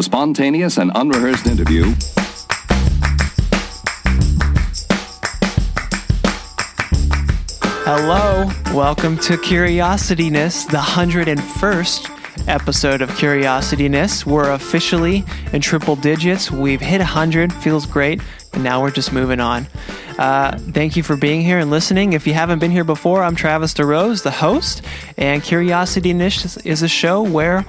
a spontaneous and unrehearsed interview. Hello, welcome to Curiosityness, the 101st episode of Curiosityness. We're officially in triple digits. We've hit 100, feels great, and now we're just moving on. Uh, thank you for being here and listening. If you haven't been here before, I'm Travis DeRose, the host, and Curiosityness is a show where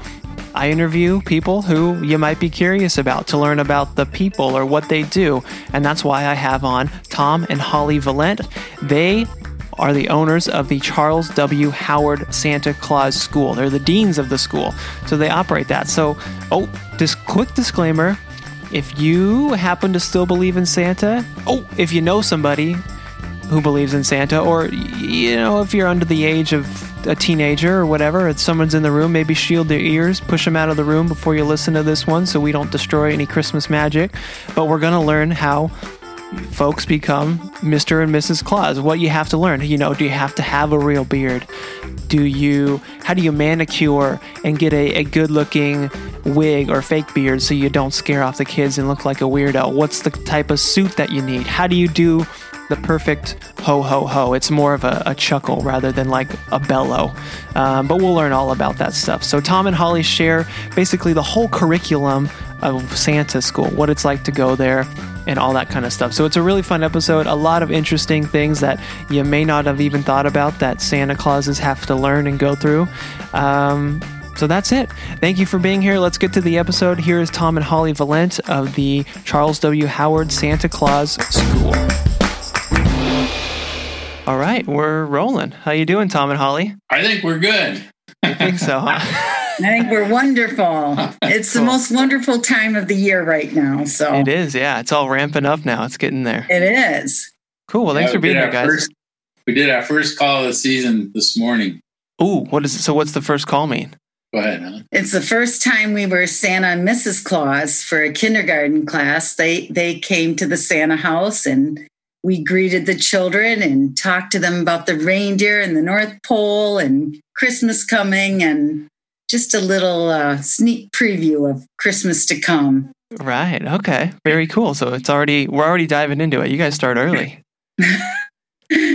I interview people who you might be curious about to learn about the people or what they do. And that's why I have on Tom and Holly Valent. They are the owners of the Charles W. Howard Santa Claus School. They're the deans of the school. So they operate that. So, oh, this quick disclaimer if you happen to still believe in Santa, oh, if you know somebody who believes in Santa, or, you know, if you're under the age of a teenager or whatever, if someone's in the room, maybe shield their ears, push them out of the room before you listen to this one so we don't destroy any Christmas magic. But we're going to learn how folks become Mr. and Mrs. Claus. What you have to learn, you know, do you have to have a real beard? Do you, how do you manicure and get a, a good looking wig or fake beard so you don't scare off the kids and look like a weirdo? What's the type of suit that you need? How do you do the perfect ho ho ho? It's more of a, a chuckle rather than like a bellow. Um, but we'll learn all about that stuff. So Tom and Holly share basically the whole curriculum of Santa school, what it's like to go there, and all that kind of stuff. So it's a really fun episode. A lot of interesting things that you may not have even thought about that Santa Clauses have to learn and go through. Um, so that's it. Thank you for being here. Let's get to the episode. Here is Tom and Holly Valent of the Charles W. Howard Santa Claus School. All right, we're rolling. How you doing, Tom and Holly? I think we're good. I think so, huh? I think we're wonderful. It's the most wonderful time of the year right now. So It is, yeah. It's all ramping up now. It's getting there. it is. Cool. Well, thanks Yeah, for being here, guys. First, we did our first call of the season this morning. Ooh, what is it? So, what's the first call mean? Go ahead, huh? It's the first time we were Santa and Mrs. Claus for a kindergarten class. They they came to the Santa house and we greeted the children and talked to them about the reindeer and the North Pole and Christmas coming and just a little uh, sneak preview of Christmas to come. Right. Okay. Very cool. So it's already we're already diving into it. You guys start early.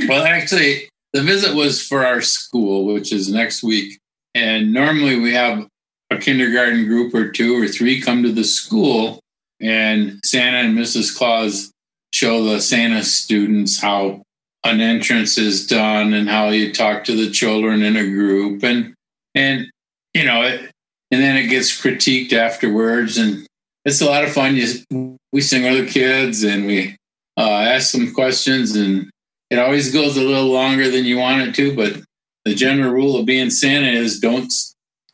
Well, actually, the visit was for our school, which is next week. And normally we have a kindergarten group or two or three come to the school, and Santa and Mrs. Claus show the Santa students how an entrance is done and how you talk to the children in a group and and you know it, and then it gets critiqued afterwards and it's a lot of fun. You, we sing with the kids and we uh, ask some questions and it always goes a little longer than you want it to but the general rule of being santa is don't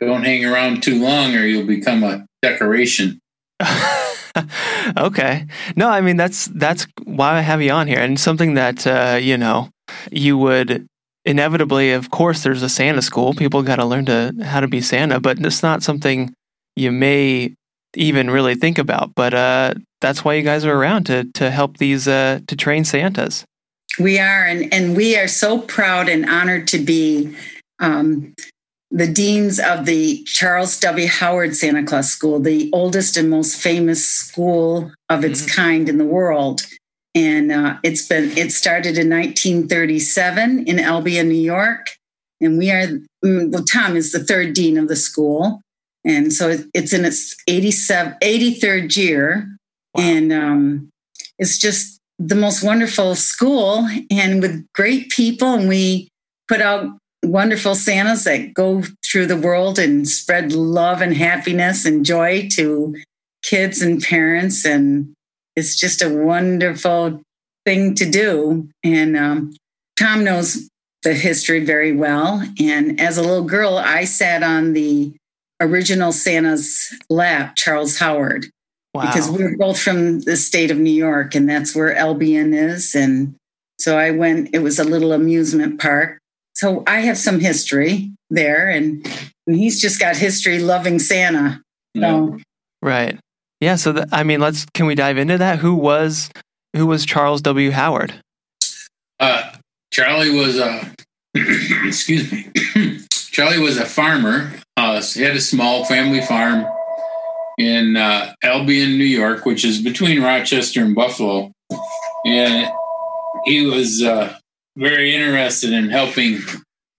don't hang around too long or you'll become a decoration okay. No, I mean that's that's why I have you on here, and something that uh, you know you would inevitably, of course, there's a Santa school. People got to learn to how to be Santa, but it's not something you may even really think about. But uh, that's why you guys are around to to help these uh, to train Santas. We are, and, and we are so proud and honored to be um, the deans of the Charles W. Howard Santa Claus School, the oldest and most famous school of its Mhm. kind in the world. And uh, it's been it started in 1937 in Albion, New York, and we are mm, well. Tom is the third dean of the school, and so it's in its 87, 83rd year, Wow. and um, it's just the most wonderful school and with great people and we put out wonderful santas that go through the world and spread love and happiness and joy to kids and parents and it's just a wonderful thing to do and um, tom knows the history very well and as a little girl i sat on the original santa's lap charles howard Wow. because we're both from the state of New York, and that's where Albion is. And so I went, it was a little amusement park. So I have some history there, and, and he's just got history loving Santa. So right. Yeah. So th- I mean, let's can we dive into that? Who was who was Charles W. Howard? Uh, Charlie was a excuse me. Charlie was a farmer. Uh, he had a small family farm in uh, Albion, New York, which is between Rochester and Buffalo. And he was uh, very interested in helping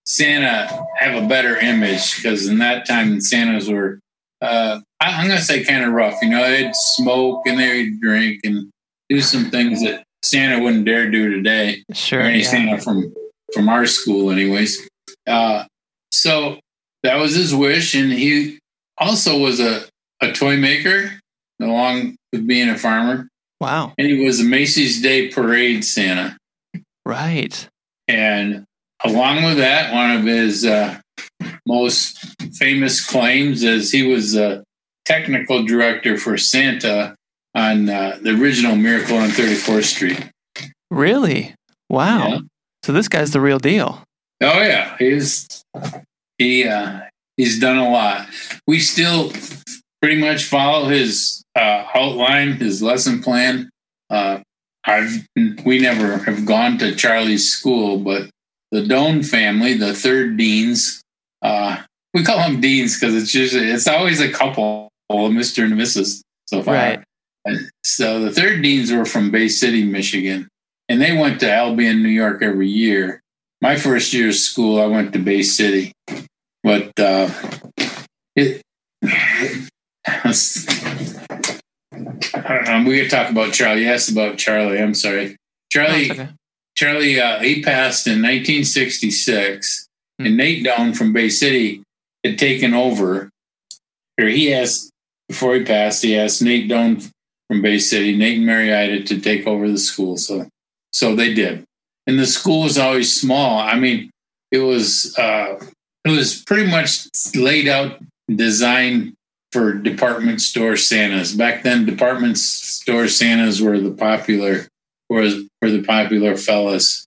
Santa have a better image because in that time Santas were, uh, I'm going to say kind of rough. You know, they'd smoke and they'd drink and do some things that Santa wouldn't dare do today. Sure. Or any yeah. Santa from from our school, anyways. Uh, so that was his wish, and he also was a a toy maker along with being a farmer, Wow. and he was a Macy's Day Parade Santa. Right. And along with that, one of his uh, most famous claims is he was a technical director for Santa on uh, the original Miracle on 34th Street. Really? Wow. Yeah. So this guy's the real deal. Oh yeah, he's he uh, he's done a lot. We still pretty much follow his uh, outline, his lesson plan. Uh, I've we never have gone to Charlie's school, but the Doan family, the third deans, uh, we call them deans because it's usually it's always a couple, of Mister and Mrs. So far. Right. So the third deans were from Bay City, Michigan, and they went to Albion, New York every year. My first year of school, I went to Bay City, but uh, it. Um, we could talk about Charlie. Yes, about Charlie. I'm sorry, Charlie. That's okay. Charlie, uh, he passed in 1966, and Nate Doan from Bay City had taken over. Or he asked before he passed, he asked Nate Doan from Bay City, Nate and Mary Ida, to take over the school. So, so they did, and the school was always small. I mean, it was uh, it was pretty much laid out, designed for department store Santas. Back then, department store Santas were the popular were, were the popular fellas.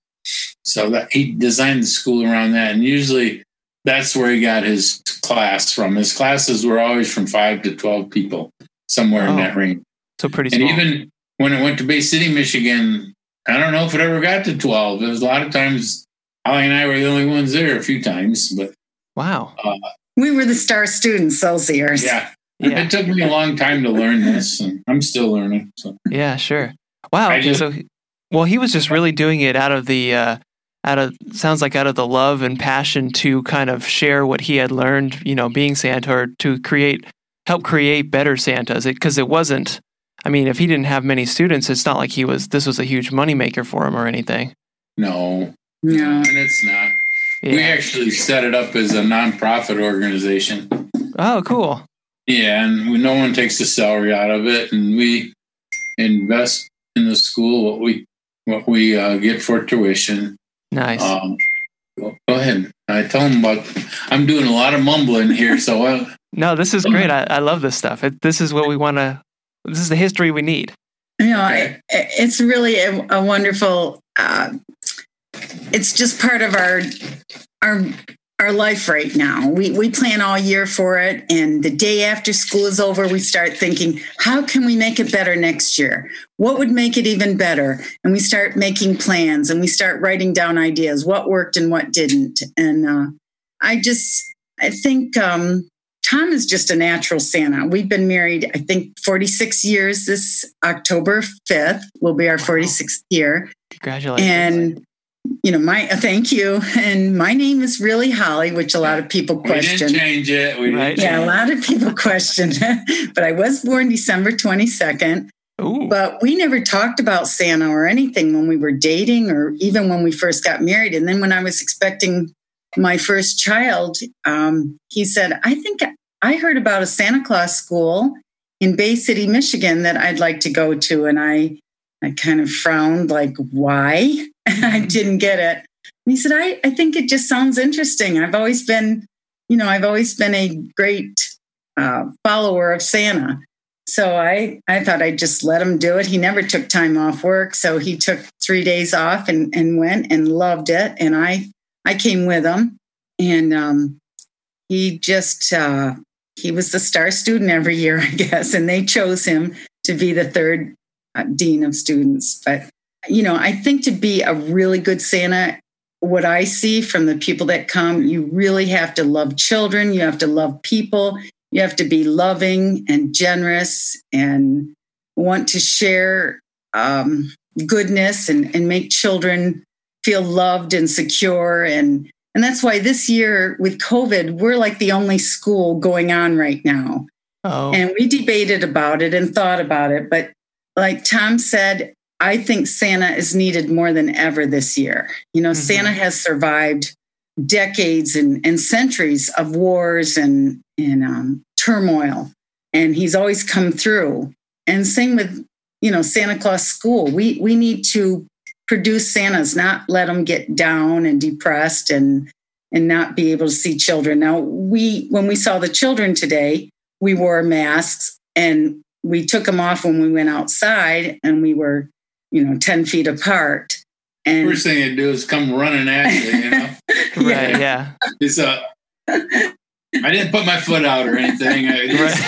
So that he designed the school around that, and usually that's where he got his class from. His classes were always from five to twelve people, somewhere in Oh. that range. So pretty And even when it went to Bay City, Michigan, I don't know if it ever got to twelve. It was a lot of times. Holly and I were the only ones there a few times, but wow. Uh, We were the star students those years. yeah, Yeah. it took me a long time to learn this, and I'm still learning. So Yeah, sure. Wow. Okay, just- so he- well, he was just really doing it out of the uh out of sounds like out of the love and passion to kind of share what he had learned, you know, being Santa or to create help create better Santas because it wasn't I mean, if he didn't have many students, it's not like he was this was a huge moneymaker for him or anything. no, Yeah. and it's not. We actually set it up as a nonprofit organization. Oh, cool. Yeah, and we, no one takes the salary out of it, and we invest in the school what we what we uh, get for tuition. Nice. Um, go go ahead. I tell them about. I'm doing a lot of mumbling here, so uh, no, this is great. I, I love this stuff. It, this is what we want to this is the history we need. You know, Okay. it, it's really a, a wonderful. Uh, it's just part of our our our life right now. We we plan all year for it, and the day after school is over, we start thinking, how can we make it better next year? What would make it even better? And we start making plans, and we start writing down ideas, what worked and what didn't. And uh, I just, I think um, Tom is just a natural Santa. We've been married, I think, 46 years. This October 5th will be our 46th year. Congratulations. And, you know, my thank you. And my name is really Holly, which a lot of people we didn't question. change it. We Right. didn't Yeah, a lot of people question. but I was born December 22nd. Ooh. But we never talked about Santa or anything when we were dating or even when we first got married. And then when I was expecting my first child, um, he said, I think I heard about a Santa Claus school in Bay City, Michigan that I'd like to go to. And I, I kind of frowned, like, why? I didn't get it. And he said, I, I think it just sounds interesting. I've always been, you know, I've always been a great uh, follower of Santa. So I, I thought I'd just let him do it. He never took time off work. So he took three days off and, and went and loved it. And I, I came with him and um, he just, uh, he was the star student every year, I guess. And they chose him to be the third dean of students. But, you know, I think to be a really good Santa, what I see from the people that come, you really have to love children. You have to love people. you have to be loving and generous and want to share um, goodness and, and make children feel loved and secure and and that's why this year with covid we're like the only school going on right now Oh, and we debated about it and thought about it but like tom said i think santa is needed more than ever this year. You know Mhm. santa has survived decades and, and centuries of wars and, and um, turmoil and he's always come through. And same with you know santa claus school. We we need to produce santas not let them get down and depressed and and not be able to see children. Now we when we saw the children today we wore masks and we took them off when we went outside and we were you know 10 feet apart and First thing they do is come running at you. You know, right. Yeah. it's a. I didn't put my foot out or anything. I just,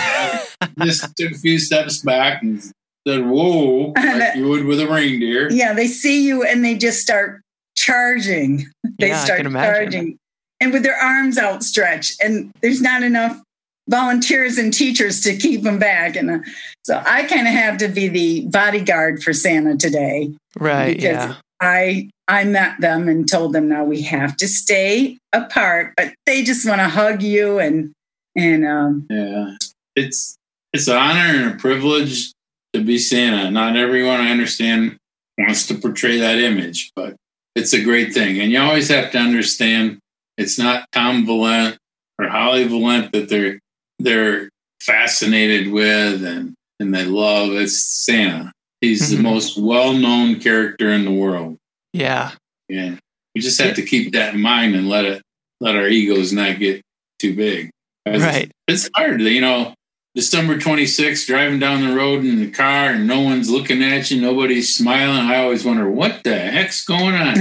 I just took a few steps back and said, "Whoa!" like you would with a reindeer. yeah they see you and they just start charging they Yeah, I start can charging and with their arms outstretched and there's not enough volunteers and teachers to keep them back and uh, so i kind of have to be the bodyguard for santa today Right. Because Yeah. i i met them and told them now we have to stay apart but they just want to hug you and and um Yeah, it's it's an honor and a privilege to be Santa. Not everyone I understand wants to portray that image, but it's a great thing. And you always have to understand it's not Tom Valent or Holly Valent that they're they're fascinated with and and they love. It's Santa. He's Mhm. the most well known character in the world. Yeah. Yeah, we just have to keep that in mind and let it let our egos not get too big. Right. It's hard, you know. December 26th, driving down the road in the car and no one's looking at you, nobody's smiling. I always wonder what the heck's going on.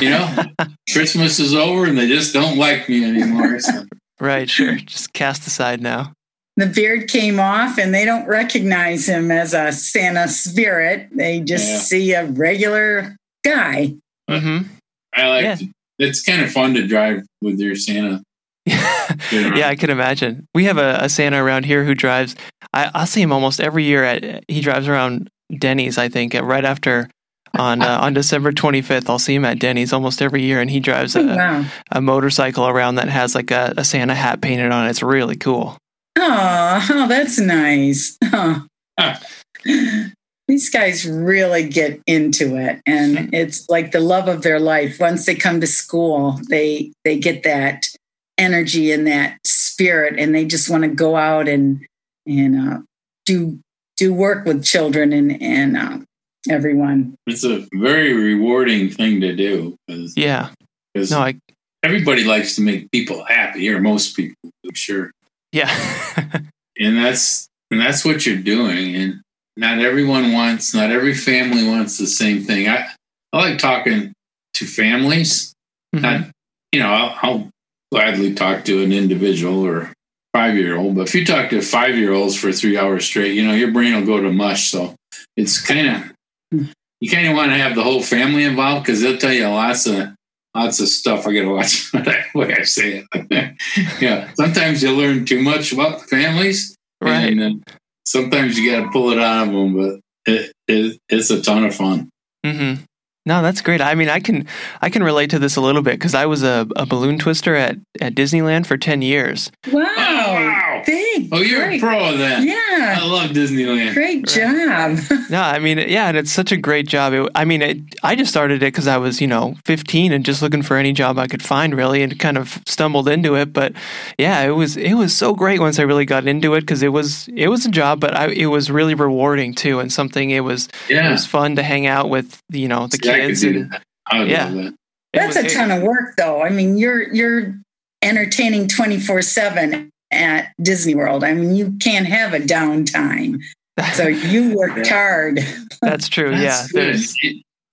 You know, Christmas is over and they just don't like me anymore. So, Right. Sure. Just cast aside now. the beard came off and they don't recognize him as a Santa spirit. They just Yeah. see a regular guy. hmm I like Yeah. to- it's kind of fun to drive with your Santa. yeah, I can imagine. We have a, a Santa around here who drives. I, I see him almost every year. At he drives around Denny's. I think at, right after on uh, on December 25th, I'll see him at Denny's almost every year, and he drives Oh, a, wow. a motorcycle around that has like a, a Santa hat painted on it. It's really cool. Oh, oh that's nice. Oh. These guys really get into it and it's like the love of their life. Once they come to school, they they get that energy and that spirit and they just want to go out and and uh, do do work with children and and uh, everyone. It's a very rewarding thing to do because Yeah. No, I everybody likes to make people happy, or most people, I'm sure. yeah. and that's and that's what you're doing and not everyone wants not every family wants the same thing i i like talking to families Mhm. not you know I'll, I'll gladly talk to an individual or five year old but if you talk to five year olds for three hours straight you know your brain will go to mush so it's kind of you kind of want to have the whole family involved because they'll tell you lots of lots of stuff i gotta watch what I, what I say it yeah sometimes you learn too much about families Right. and uh, sometimes you got to pull it out of them, but it, it it's a ton of fun. Mm-hmm. No, that's great. I mean, I can I can relate to this a little bit because I was a, a balloon twister at, at Disneyland for ten years. Wow. wow. Big. Oh, you're great. a pro then. I Yeah. I love Disneyland. Great job. No, I mean, yeah, and it's such a great job. It, I mean, it, I just started it because I was, you know, 15 and just looking for any job I could find, really, and kind of stumbled into it. But yeah, it was it was so great once I really got into it because it was it was a job, but I, it was really rewarding too, and something it was yeah. it was fun to hang out with, you know, the See, kids. do And that. I Yeah. love that. That's was- a ton of work, though. I mean, you're you're entertaining twenty four seven at Disney World. I mean, you can't have a downtime. So you worked hard. That's true. yeah, That's good. there's-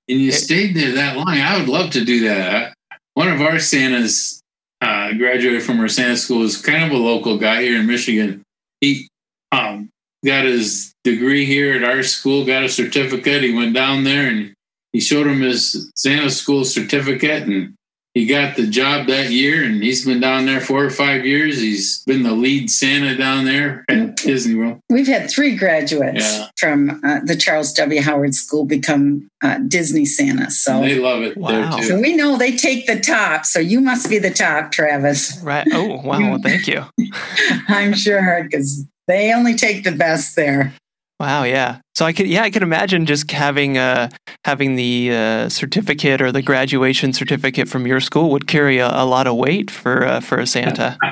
And you it- stayed there that long. I would love to do that. One of our Santas uh, graduated from our Santa school is kind of a local guy here in Michigan. He um, got his degree here at our school, got a certificate. He went down there and he showed him his Santa school certificate, and he got the job that year, and he's been down there four or five years. He's been the lead Santa down there at Disney World. We've had three graduates Yeah. from uh, the Charles W. Howard School become uh, Disney Santa. So, They love it Wow. there so too. we know they take the top. So you must be the top, Travis. Right. Oh, wow. Well, thank you. I'm sure because they only take the best there. Wow, yeah. So I could, yeah, I could imagine just having uh having the uh, certificate or the graduation certificate from your school would carry a, a lot of weight for uh, for a Santa.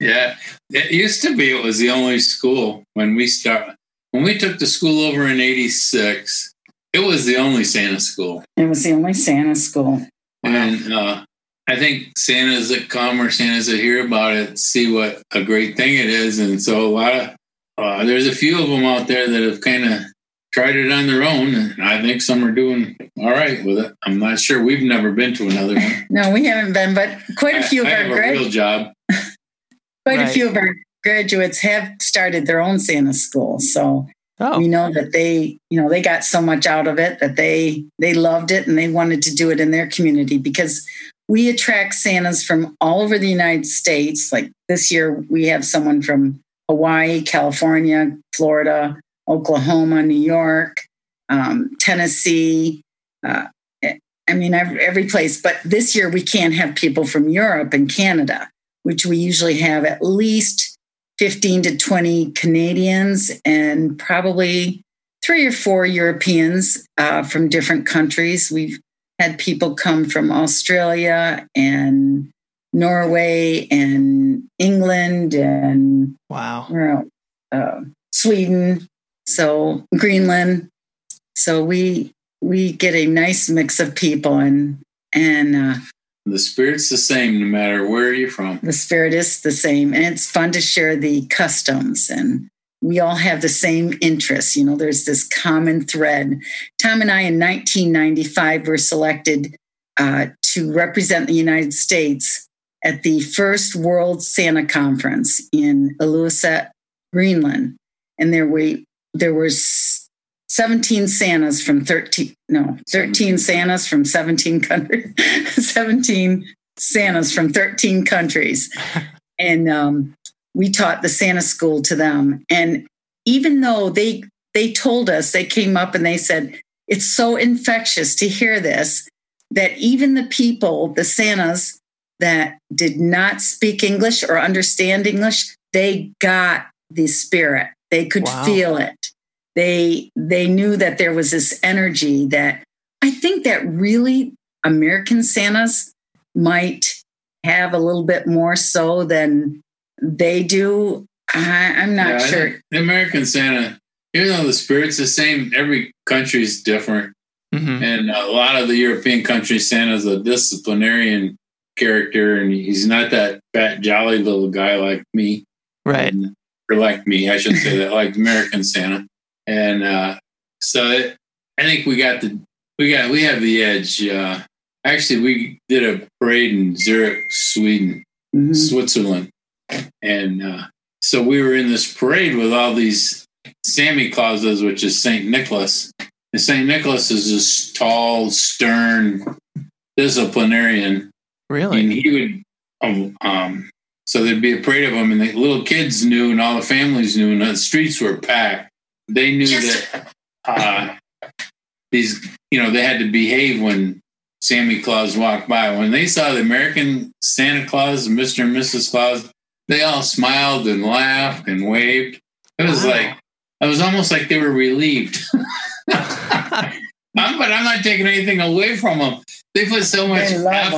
Yeah, it used to be it was the only school when we start when we took the school over in '86. It was the only Santa school, It was the only Santa school. and uh, I think Santas that come or Santas that hear about it see what a great thing it is, and so a lot of uh, there's a few of them out there that have kind of tried it on their own, and I think some are doing all right with it. I'm not sure. We've never been to another one. No, we haven't been, but quite a few I, I of have our a real job. quite a few of our graduates have started their own Santa school. So Oh, we know that they, you know, they got so much out of it that they they loved it and they wanted to do it in their community because we attract Santas from all over the United States. Like this year, we have someone from Hawaii, California, Florida, Oklahoma, New York, um, Tennessee. Uh, I mean, every, every place. But this year, we can't have people from Europe and Canada, which we usually have at least 15 to 20 Canadians and probably three or four Europeans uh, from different countries. We've had people come from Australia and Norway and England and wow. where else? Uh, Sweden, so Greenland. So we we get a nice mix of people and and uh, The spirit's the same no matter where you're from. the spirit is the same and it's fun to share the customs and we all have the same interests you know there's this common thread tom and i in 1995 were selected uh, to represent the united states at the first world santa conference in Ilulissat, greenland. And there were there was 17 santas from 13 no 13 santas from 17 countries 17 santas from 13 countries. And um, we taught the santa school to them. And even though they they told us they came up and they said it's so infectious to hear this that even the people the santas that did not speak english or understand english they got the spirit. They could Wow. feel it. They they knew that there was this energy that i think that really american santas might have a little bit more so than they do. I, i'm not Yeah, sure. The American Santa, even though the spirit's the same, every country's different. hmm And a lot of the European countries, Santa's a disciplinarian character, and he's not that fat, jolly little guy like me. Right. And- or like me, I should say that, like American Santa. And uh, so it, I think we got the we got we have the edge. Uh, actually, we did a parade in Zurich, Sweden, Mhm. Switzerland, and uh, so we were in this parade with all these Sammy Clauses, which is Saint Nicholas. And Saint Nicholas is this tall, stern disciplinarian, and he would um, um so there'd be a parade of them and the little kids knew and all the families knew and the streets were packed. They knew that uh these you know they had to behave when sammy claus walked by. When they saw the american santa claus mr and mrs claus they all smiled and laughed and waved. It was Wow. like it was almost like they were relieved. I'm, but I'm not taking anything away from them. They put so much They love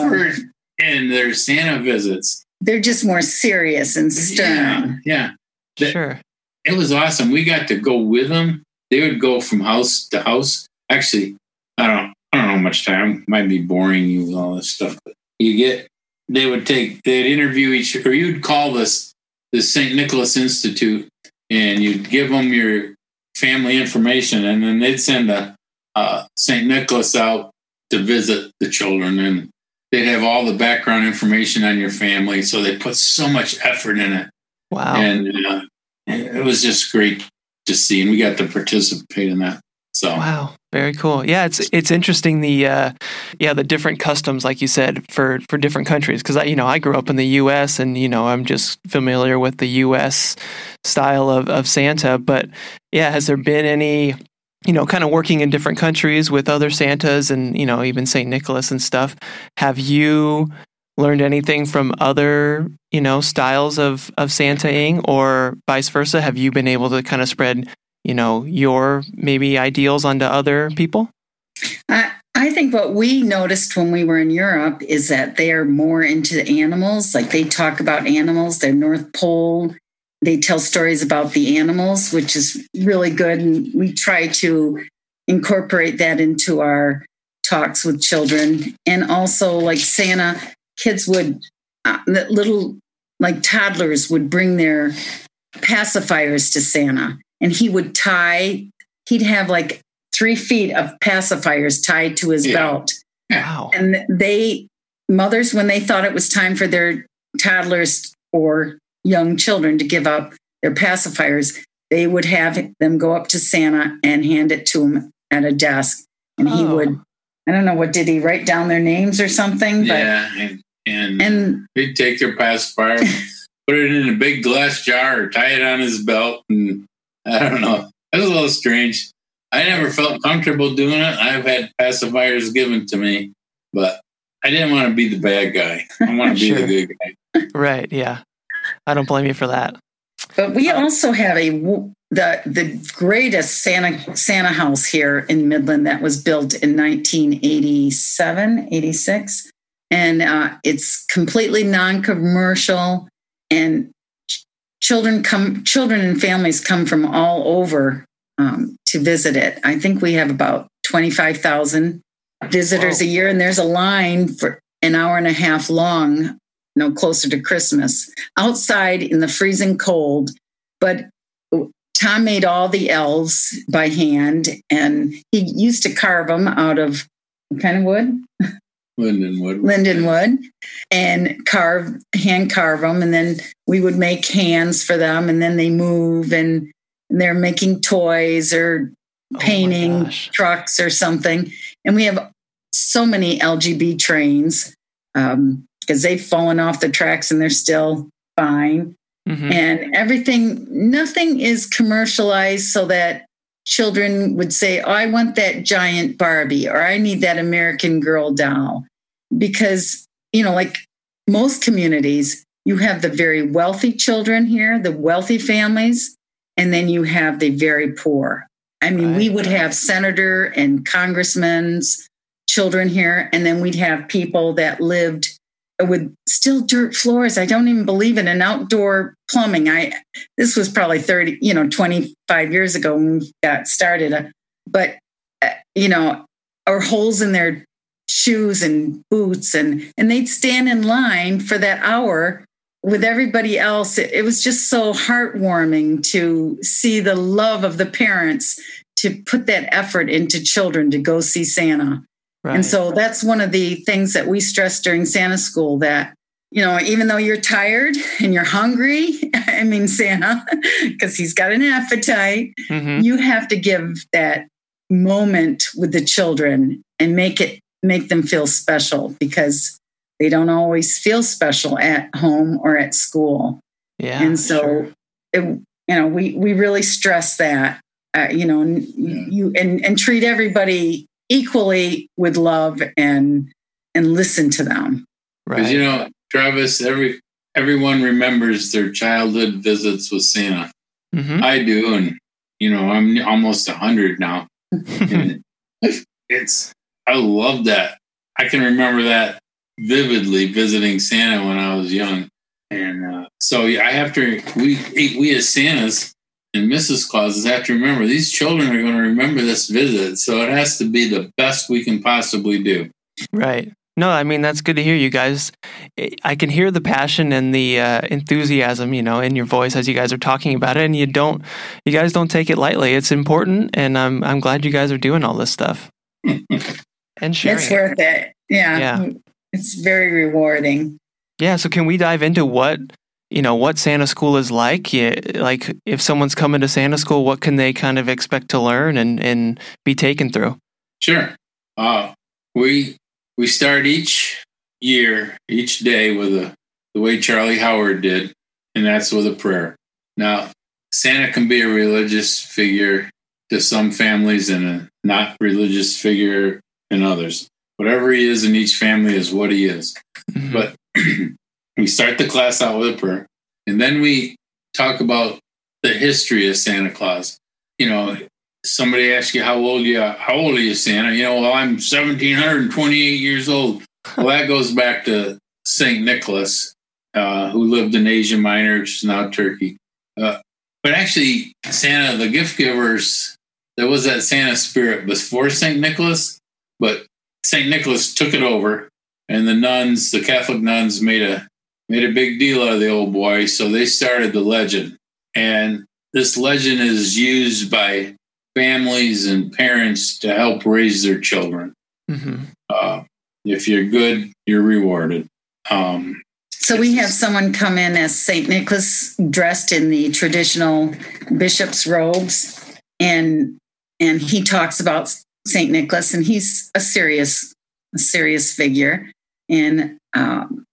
'em. effort in their Santa visits. they're just more serious and stern Yeah, yeah. Sure. It was awesome. We got to go with them. They would go from house to house. Actually, I don't I don't know much time. Might be boring you with all this stuff. But you get they would take they'd interview each or you'd call this the St. Nicholas Institute and you'd give them your family information and then they'd send a uh, St. Nicholas out to visit the children and they'd have all the background information on your family. So they put so much effort in it Wow. and uh, it was just great to see, and we got to participate in that. So wow, very cool. Yeah, it's it's interesting the uh, yeah the different customs, like you said, for for different countries. Because I you know I grew up in the U.S. and you know I'm just familiar with the U.S. style of of Santa. But yeah, has there been any you know, kind of working in different countries with other Santas and, you know, even St. Nicholas and stuff. Have you learned anything from other, you know, styles of, of Santaing or vice versa? Have you been able to kind of spread, you know, your maybe ideals onto other people? I, I think what we noticed when we were in Europe is that they are more into animals. Like they talk about animals, their North Pole they tell stories about the animals, which is really good. And we try to incorporate that into our talks with children. And also, like Santa, kids would, uh, little like toddlers would bring their pacifiers to Santa, and he would tie, he'd have like three feet of pacifiers tied to his yeah. belt. Wow. And they, mothers, when they thought it was time for their toddlers or young children to give up their pacifiers, they would have them go up to Santa and hand it to him at a desk. And oh. he would, I don't know, what did he write down their names or something? But, yeah. And, and, and he'd take their pacifier, put it in a big glass jar or tie it on his belt. And I don't know. That was a little strange. I never felt comfortable doing it. I've had pacifiers given to me, but I didn't want to be the bad guy. I want to be sure. the good guy. Right. Yeah. I don't blame you for that. But we also have a the the greatest Santa Santa house here in Midland that was built in 1987, 86. And uh, it's completely non-commercial and children come children and families come from all over um, to visit it. I think we have about 25,000 visitors a year and there's a line for an hour and a half long know, closer to Christmas, outside in the freezing cold. But Tom made all the elves by hand, and he used to carve them out of kind of wood. Linden wood. Linden wood, and carve, hand carve them, and then we would make hands for them, and then they move, and they're making toys or oh painting oh trucks or something. And we have so many LGB trains. Um, because they've fallen off the tracks and they're still fine. Mm-hmm. And everything, nothing is commercialized so that children would say, Oh, I want that giant Barbie or I need that American Girl doll. Because, you know, like most communities, you have the very wealthy children here, the wealthy families, and then you have the very poor. I mean, right. we would have senator and congressmen's children here, and then we'd have people that lived with still dirt floors. I don't even believe in an outdoor plumbing. I this was probably 30, you know, 25 years ago when we got started. Uh, but uh, you know, or holes in their shoes and boots and and they'd stand in line for that hour with everybody else. It, it was just so heartwarming to see the love of the parents to put that effort into children to go see Santa. Right. And so that's one of the things that we stress during Santa school that, you know, even though you're tired and you're hungry, I mean, Santa, because he's got an appetite, mm-hmm. you have to give that moment with the children and make it, make them feel special because they don't always feel special at home or at school. Yeah. And so, sure. it, you know, we, we really stress that, uh, you know, yeah. you, and, and treat everybody equally with love and and listen to them. Right. You know, Travis, every everyone remembers their childhood visits with Santa. Mm-hmm. I do, and you know, I'm almost a hundred now. it's I love that. I can remember that vividly visiting Santa when I was young, and uh, so yeah, I have to. We we as Santas and Mrs. Clauses have to remember these children are going to remember this visit. So it has to be the best we can possibly do. Right. No, I mean, that's good to hear you guys. I can hear the passion and the uh, enthusiasm, you know, in your voice as you guys are talking about it. And you don't, you guys don't take it lightly. It's important. And I'm, I'm glad you guys are doing all this stuff and sharing. It's worth it. Yeah. Yeah. It's very rewarding. Yeah. So can we dive into what you know what Santa School is like. Yeah, like if someone's coming to Santa School, what can they kind of expect to learn and and be taken through? Sure. Uh, we we start each year, each day with a the way Charlie Howard did, and that's with a prayer. Now, Santa can be a religious figure to some families and a not religious figure in others. Whatever he is in each family is what he is. Mm-hmm. But we start the class out with a prayer, and then we talk about the history of Santa Claus. You know, somebody asks you how old you are, how old are you, Santa? You know, well, I'm 1728 years old. Well, that goes back to Saint Nicholas, uh, who lived in Asia Minor, which is now Turkey. Uh, but actually, Santa, the gift givers, there was that Santa spirit before Saint Nicholas, but Saint Nicholas took it over, and the nuns, the Catholic nuns, made a made a big deal out of the old boy. So they started the legend, and this legend is used by families and parents to help raise their children. Mm-hmm. Uh, if you're good, you're rewarded. Um, so we have someone come in as Saint Nicholas, dressed in the traditional bishop's robes, and and he talks about Saint Nicholas, and he's a serious, a serious figure, and um,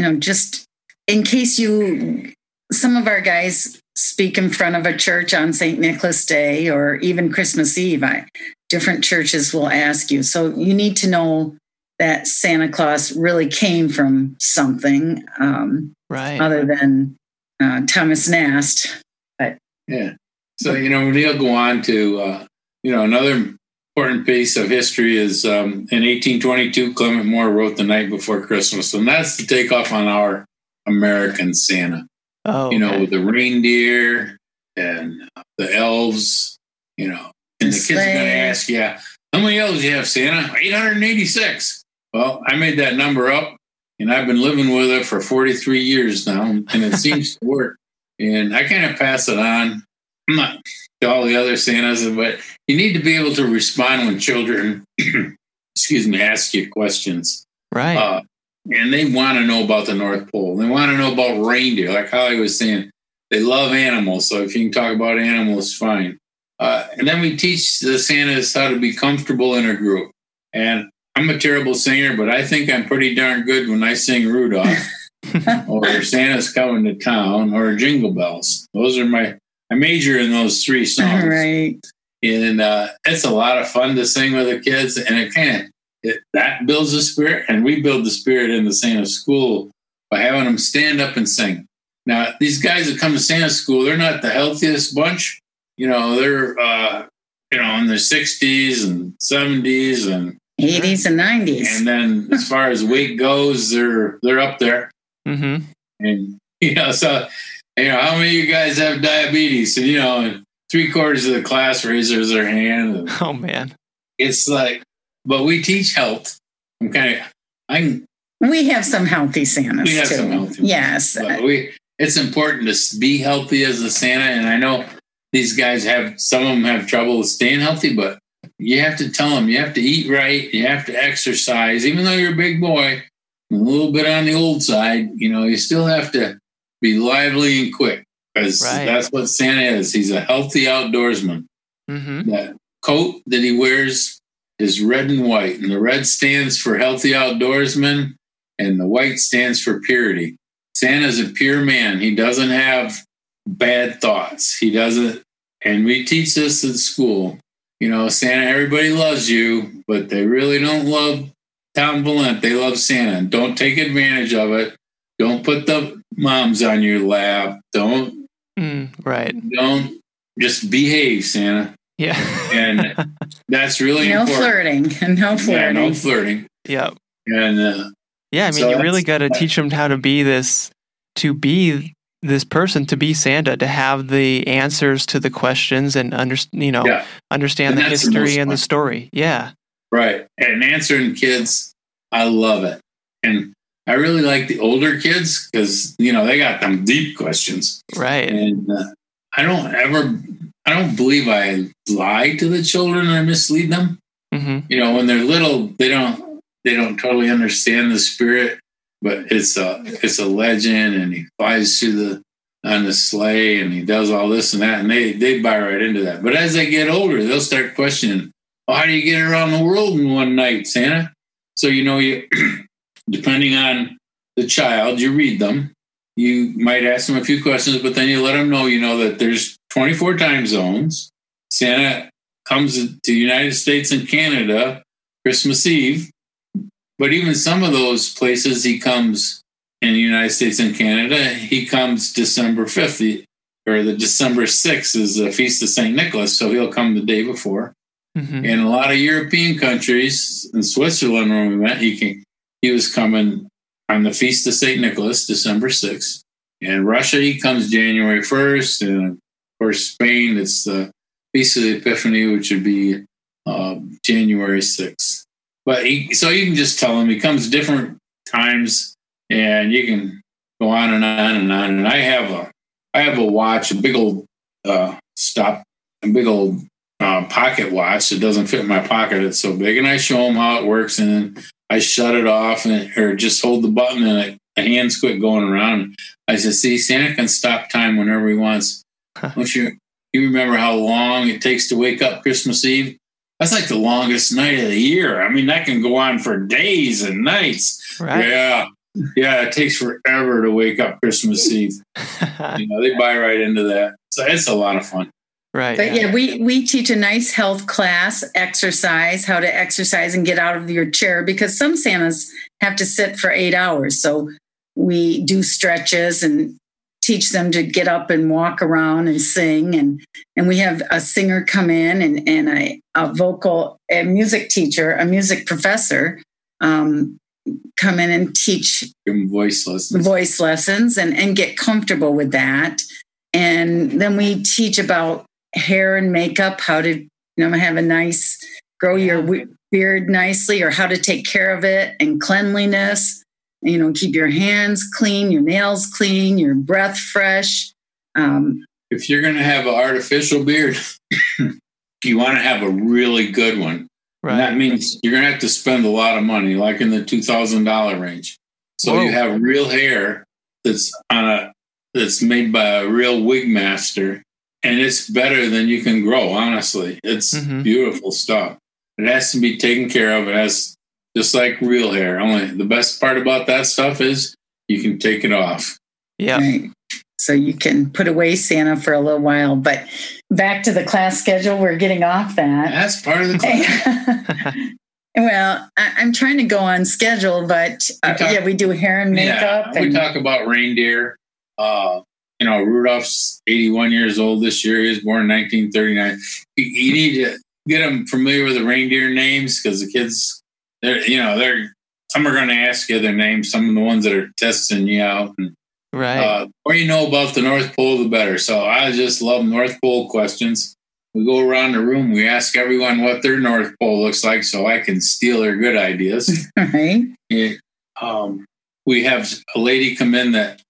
you know, just in case you, some of our guys speak in front of a church on St. Nicholas Day or even Christmas Eve. I, different churches will ask you. So you need to know that Santa Claus really came from something um, right. other than uh, Thomas Nast. But yeah. So, you know, he'll go on to, uh, you know, another important piece of history is um, in 1822, Clement Moore wrote The Night Before Christmas. And that's the takeoff on our American Santa. Oh, you know, with the reindeer and the elves, you know, and the, the kids are going to ask, yeah, how many elves do you have, Santa? 886. Well, I made that number up and I've been living with it for 43 years now and it seems to work. And I kind of pass it on. I'm not to all the other Santas, but you need to be able to respond when children, excuse me, ask you questions. Right. Uh, and they want to know about the North Pole. They want to know about reindeer, like Holly was saying. They love animals, so if you can talk about animals, fine. Uh, and then we teach the Santas how to be comfortable in a group. And I'm a terrible singer, but I think I'm pretty darn good when I sing Rudolph or Santa's Coming to Town or Jingle Bells. Those are my, I major in those three songs. Right. And uh, it's a lot of fun to sing with the kids, and it can it, that builds the spirit, and we build the spirit in the Santa school by having them stand up and sing. Now, these guys that come to Santa school, they're not the healthiest bunch. You know, they're uh, you know in their sixties and seventies and eighties and nineties. And then, as far as weight goes, they're they're up there. Mm-hmm. And you know, so you know, how many of you guys have diabetes? And you know, three quarters of the class raises their hand. Oh man, it's like but we teach health. I'm kind of I'm. We have some healthy Santas we have too. Some healthy yes, but we. It's important to be healthy as a Santa, and I know these guys have some of them have trouble staying healthy, but you have to tell them you have to eat right, you have to exercise, even though you're a big boy, a little bit on the old side. You know, you still have to be lively and quick because right. that's what Santa is. He's a healthy outdoorsman. Mm-hmm. That coat that he wears is red and white. And the red stands for healthy outdoorsman, and the white stands for purity. Santa's a pure man. He doesn't have bad thoughts. He doesn't, and we teach this at school. You know, Santa, everybody loves you, but they really don't love Tom Valent. They love Santa. Don't take advantage of it. Don't put the moms on your lap. Don't. Mm, right. Don't just behave, Santa. Yeah. and that's really no important. flirting and no flirting. Yeah, no flirting. Yep. And uh, yeah, I mean, so you really got to teach them how to be this, to be this person, to be Santa, to have the answers to the questions and under, you know, yeah. understand and the history the and the story. Yeah. Right. And answering kids, I love it. And I really like the older kids because you know they got them deep questions. Right. And uh, I don't ever I don't believe I lie to the children or mislead them. Mm-hmm. You know, when they're little, they don't they don't totally understand the spirit. but it's a it's a legend, and he flies through the on the sleigh, and he does all this and that, and they they buy right into that. But as they get older, they'll start questioning, well, "How do you get around the world in one night, Santa?" So you know, you depending on the child, you read them. You might ask them a few questions, but then you let them know, you know, that there's 24 time zones. Santa comes to the United States and Canada Christmas Eve. But even some of those places he comes in the United States and Canada, he comes December 5th, or the December 6th is the Feast of St. Nicholas. So he'll come the day before. Mm-hmm. In a lot of European countries, in Switzerland, when we went, he came, he was coming on the Feast of St. Nicholas, December 6th. In Russia, he comes January 1st. And of course, Spain, it's the Feast of the Epiphany, which would be uh, January 6th. But he, so you can just tell him he comes different times and you can go on and on and on. And I have a, I have a watch, a big old uh, stop, a big old uh, pocket watch that doesn't fit in my pocket. It's so big. And I show him how it works and I shut it off and, or just hold the button and it, the hands quit going around. I said, see, Santa can stop time whenever he wants. Don't you, you remember how long it takes to wake up Christmas Eve? That's like the longest night of the year. I mean, that can go on for days and nights. Right. Yeah. Yeah, it takes forever to wake up Christmas Eve. you know, they buy right into that. So it's a lot of fun. Right. But yeah. yeah, we we teach a nice health class, exercise, how to exercise and get out of your chair because some Santas have to sit for eight hours. So we do stretches and teach them to get up and walk around and sing and and we have a singer come in and and a, a vocal a music teacher a music professor um, come in and teach voice lessons voice lessons and and get comfortable with that and then we teach about hair and makeup, how to you know have a nice grow your beard nicely, or how to take care of it, and cleanliness. You know, keep your hands clean, your nails clean, your breath fresh. Um, if you're going to have an artificial beard, you want to have a really good one. Right. And that means you're going to have to spend a lot of money, like in the two thousand dollar range. So Whoa. you have real hair that's on a that's made by a real wig master and it's better than you can grow. Honestly, it's mm-hmm. beautiful stuff. It has to be taken care of. It has just like real hair. Only the best part about that stuff is you can take it off. Yeah. Right. So you can put away Santa for a little while, but back to the class schedule. We're getting off that. That's part of the class. well, I, am trying to go on schedule, but uh, talk, yeah, we do hair and makeup. Yeah, we talk about reindeer. Uh, you know, Rudolph's 81 years old this year. He was born in 1939. You, you need to get them familiar with the reindeer names because the kids, they're, you know, they're, some are going to ask you their names, some of the ones that are testing you out. And, right. Uh, the more you know about the North Pole, the better. So I just love North Pole questions. We go around the room, we ask everyone what their North Pole looks like so I can steal their good ideas. right. um, we have a lady come in that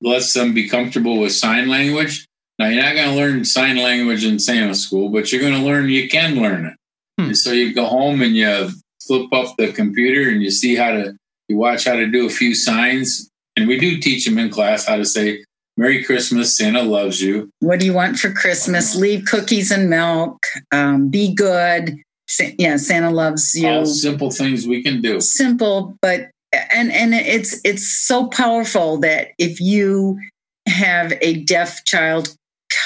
lets them be comfortable with sign language. Now, you're not going to learn sign language in Santa school, but you're going to learn you can learn it. Hmm. so you go home and you flip up the computer and you see how to, you watch how to do a few signs. And we do teach them in class how to say, Merry Christmas, Santa loves you. What do you want for Christmas? Leave cookies and milk. Um, be good. Yeah, Santa loves you. All simple things we can do. Simple, but and and it's it's so powerful that if you have a deaf child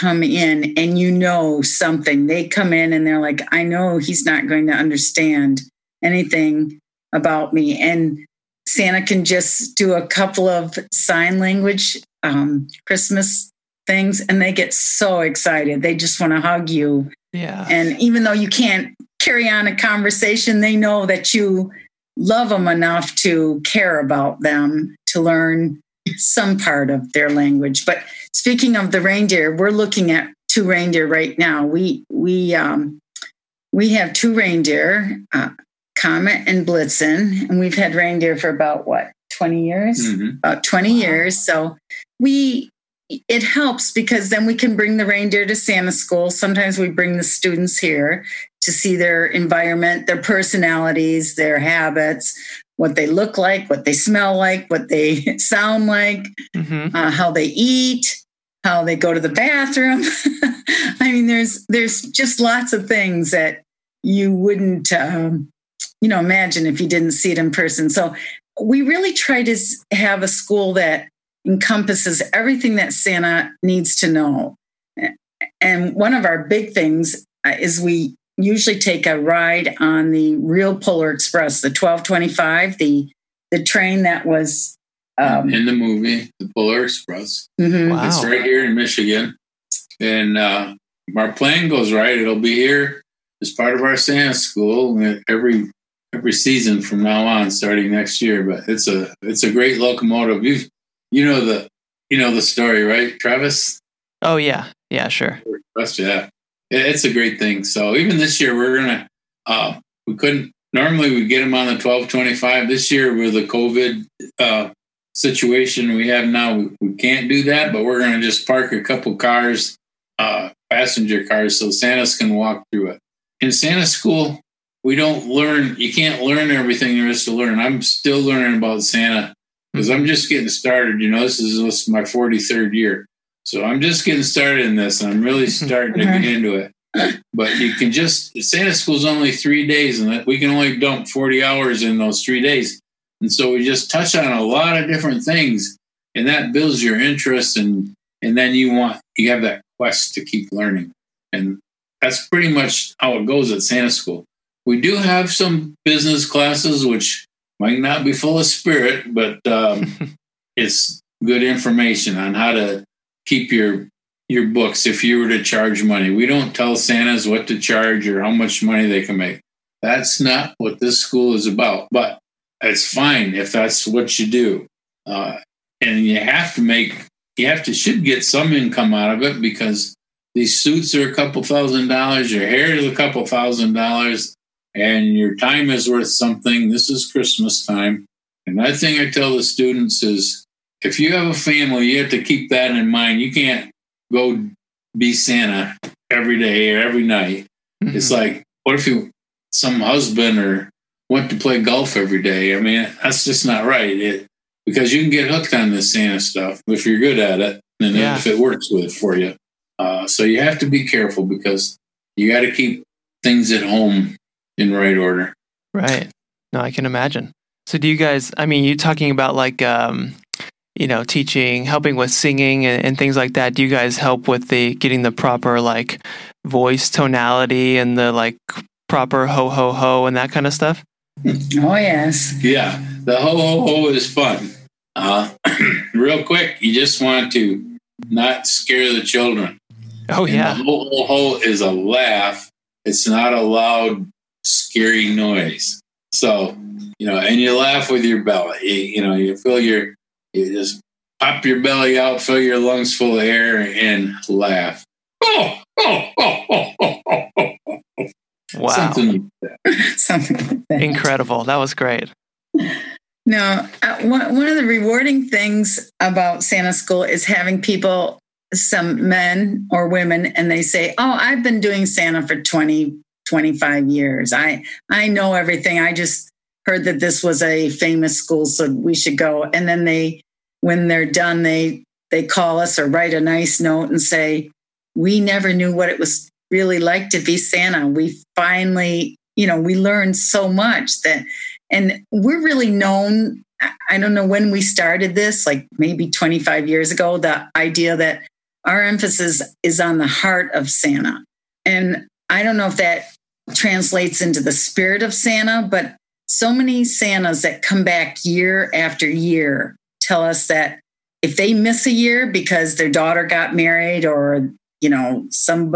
come in and you know something they come in and they're like i know he's not going to understand anything about me. And santa can just do a couple of sign language um, christmas things and they get so excited. They just want to hug you. Yeah. And even though you can't carry on a conversation they know that you love them enough to care about them, to learn some part of their language. But speaking of the reindeer, we're looking at two reindeer right now. We we um, we have two reindeer, uh, Comet and Blitzen, and we've had reindeer for about what twenty years, mm-hmm. about twenty wow. years. So we it helps because then we can bring the reindeer to Santa school. Sometimes we bring the students here to see their environment, their personalities, their habits. what they look like, what they smell like, what they sound like, mm-hmm. uh, how they eat, how they go to the bathroom. I mean, there's there's just lots of things that you wouldn't, um, you know, imagine if you didn't see it in person. So we really try to have a school that encompasses everything that Santa needs to know. And one of our big things uh, is we usually take a ride on the Real Polar Express, the 1225, the the train that was um, in the movie, the Polar Express. Mm-hmm. Wow. It's right here in Michigan, and uh, our plane goes right. It'll be here as part of our Santa school every every season from now on, starting next year. But it's a it's a great locomotive. You you know the you know the story, right, Travis? Oh yeah, yeah, sure. Yeah, it's a great thing. So even this year, we're gonna. Uh, we couldn't normally we get them on the twelve twenty five. This year with the COVID uh, situation we have now, we, we, can't do that. But we're gonna just park a couple cars, uh, passenger cars, so Santas can walk through it. In Santa school, we don't learn. You can't learn everything there is to learn. I'm still learning about Santa because I'm mm-hmm. just getting started. You know, this is, this is my 43rd year. So I'm just getting started in this, and I'm really starting to get into it. But you can just Santa school's only three days, and we can only dump 40 hours in those three days. And so we just touch on a lot of different things, and that builds your interest, and and then you want you have that quest to keep learning, and that's pretty much how it goes at Santa school. We do have some business classes, which might not be full of spirit, but um, it's good information on how to keep your your books if you were to charge money. We don't tell Santas what to charge or how much money they can make. That's not what this school is about. But it's fine if that's what you do. Uh, and you have to make, you have to, should get some income out of it because these suits are a couple thousand dollars, your hair is a couple thousand dollars, and your time is worth something. This is Christmas time. And that thing I tell the students is if you have a family, you have to keep that in mind. You can't go be Santa every day or every night. Mm-hmm. It's like, what if you some husband or went to play golf every day? I mean, that's just not right. It, because you can get hooked on this Santa stuff if you're good at it and yeah. if it works with it for you. Uh, so you have to be careful because you got to keep things at home in right order. Right. No, I can imagine. So do you guys? I mean, you talking about like um, you know, teaching, helping with singing and, and, things like that, do you guys help with the getting the proper like voice tonality and the like proper ho ho ho and that kind of stuff? Oh yes. Yeah, the ho ho ho is fun. Uh, real quick, you just want to not scare the children. Oh yeah. And ho ho ho is a laugh. It's not a loud, scary noise. So you know, and you laugh with your belly. You, you know, you feel your you just pop your belly out, fill your lungs full of air, and laugh. Oh, oh, oh, oh, oh, oh, oh. Wow. Something like that. Something like that. Incredible. That was great. No, uh, one, one of the rewarding things about Santa School is having people, some men or women, and they say, Oh, I've been doing Santa for 20, 25 years. I, I know everything. I just heard that this was a famous school, so we should go. And then they, when they're done, they they call us or write a nice note and say, "We never knew what it was really like to be Santa. We finally, you know, we learned so much that, and we're really known. I don't know when we started this, like maybe 25 years ago. The idea that our emphasis is on the heart of Santa, and I don't know if that translates into the spirit of Santa, but so many Santas that come back year after year tell us that if they miss a year because their daughter got married or, you know, some,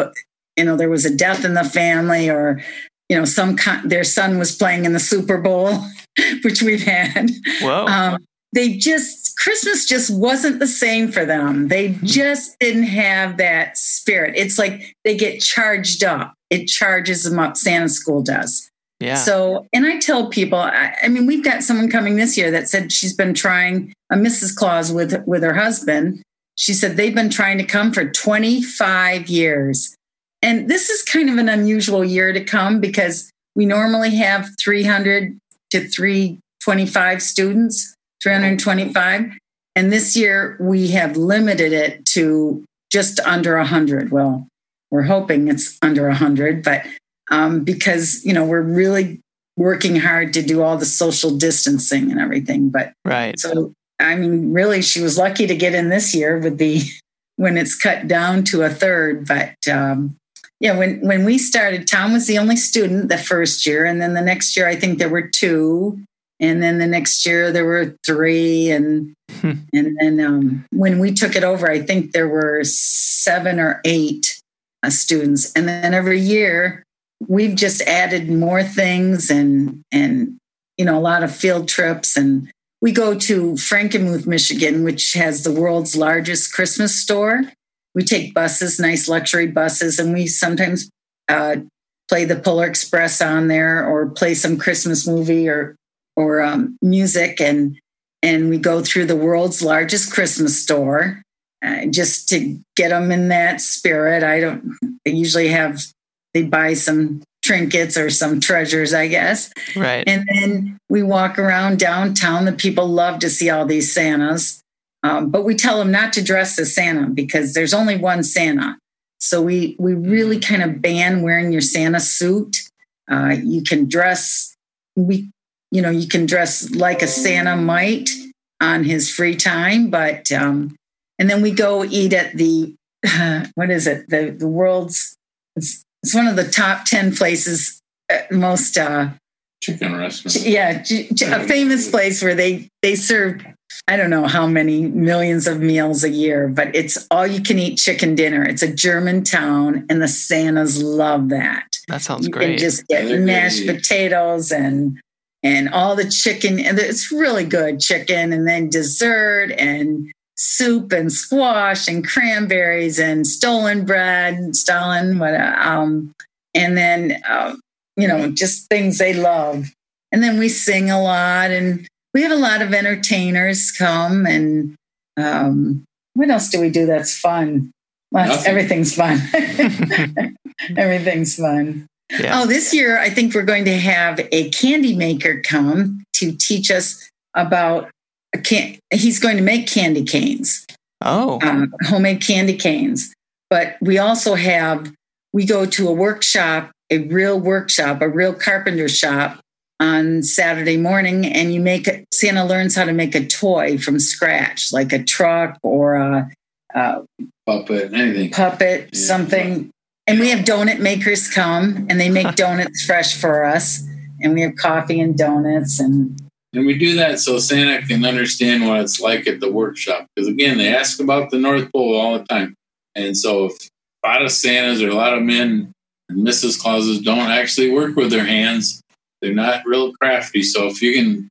you know, there was a death in the family or, you know, some their son was playing in the Super Bowl, which we've had. Whoa. Um, they just Christmas just wasn't the same for them. They mm-hmm. just didn't have that spirit. It's like they get charged up. It charges them up. Santa School does. Yeah. So, and I tell people, I, I, mean, we've got someone coming this year that said she's been trying a Mrs. Claus with with her husband. She said they've been trying to come for 25 years. And this is kind of an unusual year to come because we normally have 300 to 325 students, 325. And this year we have limited it to just under 100. Well, we're hoping it's under 100, but um, because, you know, we're really working hard to do all the social distancing and everything. But right. So, I mean, really, she was lucky to get in this year with the when it's cut down to a third. But um, yeah, when when we started, Tom was the only student the first year, and then the next year I think there were two, and then the next year there were three, and hmm. and then um, when we took it over, I think there were seven or eight uh, students, and then every year we've just added more things and and you know a lot of field trips. And we go to Frankenmuth, Michigan, which has the world's largest Christmas store. We take buses, nice luxury buses, and we sometimes uh, play the Polar Express on there or play some Christmas movie or or um, music, and and we go through the world's largest Christmas store uh, just to get them in that spirit. I don't. They usually have they buy some trinkets or some treasures, I guess. Right. And then we walk around downtown. The people love to see all these Santas. Um, but we tell them not to dress as Santa because there's only one Santa. So we we really kind of ban wearing your Santa suit. Uh, you can dress we you know you can dress like a Santa might on his free time, but um, and then we go eat at the uh, what is it the the world's it's, it's one of the top ten places uh, most uh, chicken restaurant. Yeah, a famous place where they they serve I don't know how many millions of meals a year, but it's all you can eat chicken dinner. It's a German town, and the Santas love that. That sounds you great. You can just get mashed potatoes and and all the chicken, and it's really good chicken, and then dessert and soup and squash and cranberries and stollen bread, stollen what, um, and then uh, you know just things they love. And then we sing a lot and we have a lot of entertainers come and um, what else do we do that's fun? Well, everything's fun. everything's fun. Yeah. Oh, this year I think we're going to have a candy maker come to teach us about a can. He's going to make candy canes. Oh, um, homemade candy canes. But we also have we go to a workshop, a real workshop, a real carpenter shop on Saturday morning and you make it, Santa learns how to make a toy from scratch, like a truck or a, a puppet, anything. Puppet, yeah. something. And we have donut makers come and they make donuts fresh for us. And we have coffee and donuts and and we do that so Santa can understand what it's like at the workshop. Because again, they ask about the North Pole all the time. And so if a lot of Santas or a lot of men and Mrs. Clauses don't actually work with their hands, they're not real crafty. So if you can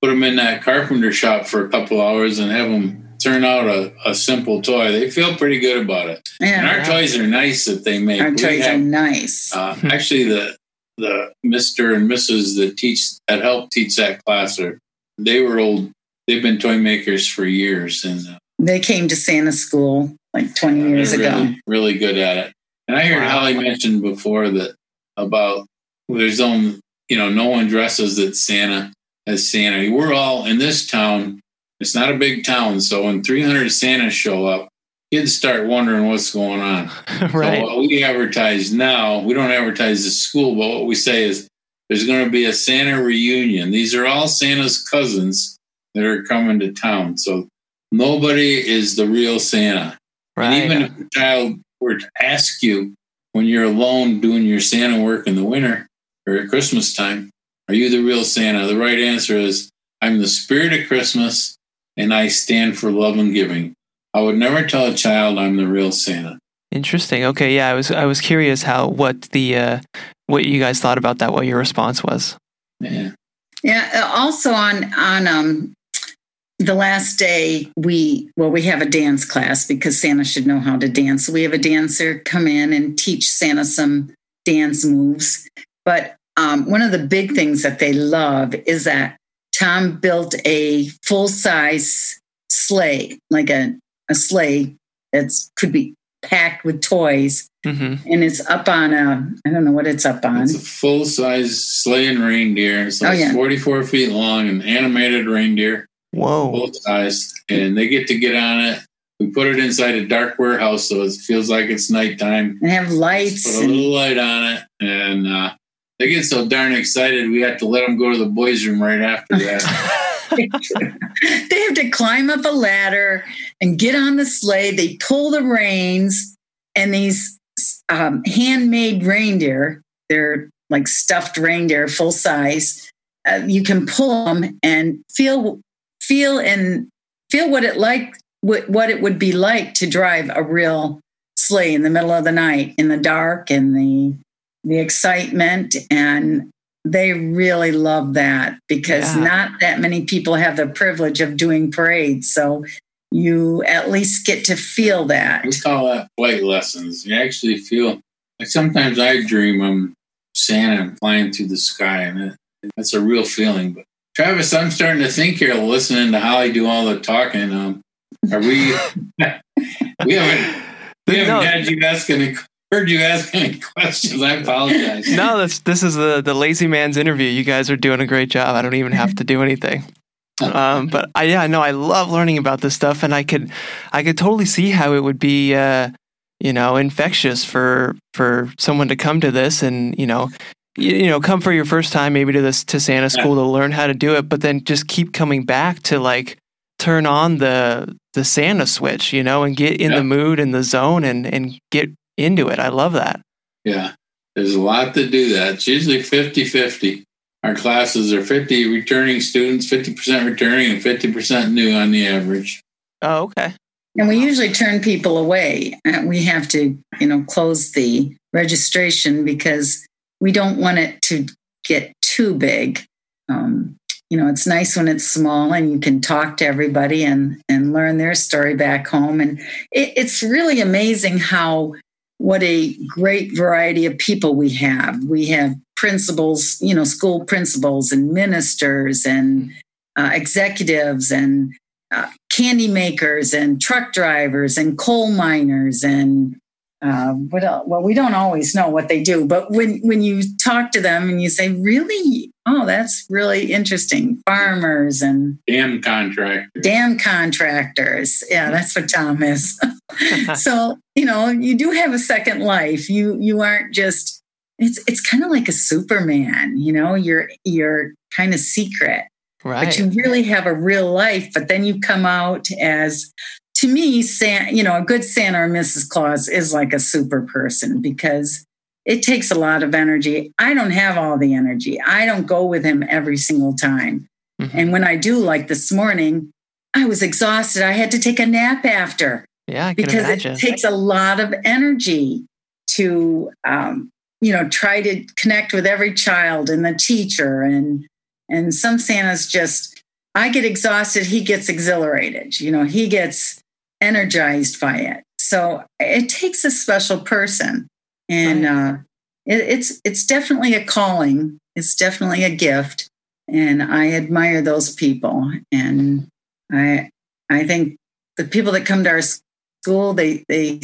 put them in that carpenter shop for a couple hours and have them turn out a, a simple toy, they feel pretty good about it. Yeah, and our yeah. toys are nice that they make. Our we toys have, are nice. Uh, actually, the the Mister and Mrs. that teach that help teach that class are they were old. They've been toy makers for years, and uh, they came to Santa school like twenty years really, ago. Really good at it. And I heard wow. Holly mentioned before that about there's own you know, no one dresses that Santa as Santa. We're all in this town. It's not a big town, so when 300 Santas show up, kids start wondering what's going on. right. So what we advertise now, we don't advertise the school, but what we say is there's going to be a Santa reunion. These are all Santa's cousins that are coming to town. So nobody is the real Santa. Right. And even if a child were to ask you when you're alone doing your Santa work in the winter, or at Christmas time, are you the real Santa? The right answer is I'm the spirit of Christmas and I stand for love and giving. I would never tell a child I'm the real Santa. Interesting. Okay, yeah, I was I was curious how what the uh, what you guys thought about that, what your response was. Yeah. Yeah. Uh, also on on um the last day we well we have a dance class because Santa should know how to dance. So we have a dancer come in and teach Santa some dance moves. But um, one of the big things that they love is that Tom built a full size sleigh, like a, a sleigh that could be packed with toys. Mm-hmm. And it's up on a, I don't know what it's up on. It's a full size sleigh and reindeer. So Oh, it's yeah. 44 feet long, an animated reindeer, Whoa. full size. And they get to get on it. We put it inside a dark warehouse so it feels like it's nighttime. And have lights. Put a and- little light on it. And uh, they get so darn excited, we have to let them go to the boys' room right after that. they have to climb up a ladder and get on the sleigh. They pull the reins, and these um, handmade reindeer, they're like stuffed reindeer, full size. Uh, you can pull them and feel, feel and feel what it like, what, what it would be like to drive a real sleigh in the middle of the night, in the dark, and the the excitement and they really love that because Yeah. not that many people have the privilege of doing parades. So you at least get to feel that. we call that flight lessons. You actually feel like sometimes I dream I'm Santa and flying through the sky, and it, that's a real feeling. But Travis, I'm starting to think here, listening to Holly do all the talking. Um, are we? we haven't. We haven't No. had you ask any. Heard you ask any questions? I apologize. no, this this is the the lazy man's interview. You guys are doing a great job. I don't even have to do anything. Um, but I, yeah, no, I love learning about this stuff, and I could I could totally see how it would be, uh, you know, infectious for for someone to come to this and you know. You, you know, come for your first time, maybe to this to Santa school to learn how to do it, but then just keep coming back to like turn on the the Santa switch, you know, and get in Yeah. the mood and the zone and and get into it. I love that. Yeah, there's a lot to do that. It's usually 50 50. Our classes are 50 returning students, 50% returning, and 50% new on the average. Oh, okay. And we usually turn people away. Uh, We have to, you know, close the registration because we don't want it to get too big. Um, you know, it's nice when it's small and you can talk to everybody and and learn their story back home. And it, it's really amazing how what a great variety of people we have. We have principals, you know, school principals and ministers and uh, executives and uh, candy makers and truck drivers and coal miners and uh, what else? Well, we don't always know what they do, but when when you talk to them and you say, "Really? Oh, that's really interesting." Farmers and Dam contractor. dam contractors. Yeah, that's what Tom is. so you know, you do have a second life. You you aren't just. It's it's kind of like a Superman. You know, you're you're kind of secret Right. but you really have a real life. But then you come out as, to me, Santa, you know, a good Santa or Mrs. Claus is like a super person because it takes a lot of energy. I don't have all the energy. I don't go with him every single time. Mhm. And when I do, like this morning, I was exhausted. I had to take a nap after yeah, because imagine. it takes a lot of energy to um, you know try to connect with every child and the teacher and and some santas just i get exhausted he gets exhilarated you know he gets energized by it so it takes a special person and uh, it, it's it's definitely a calling. It's definitely a gift. And i admire those people. And i i think the people that come to our school they they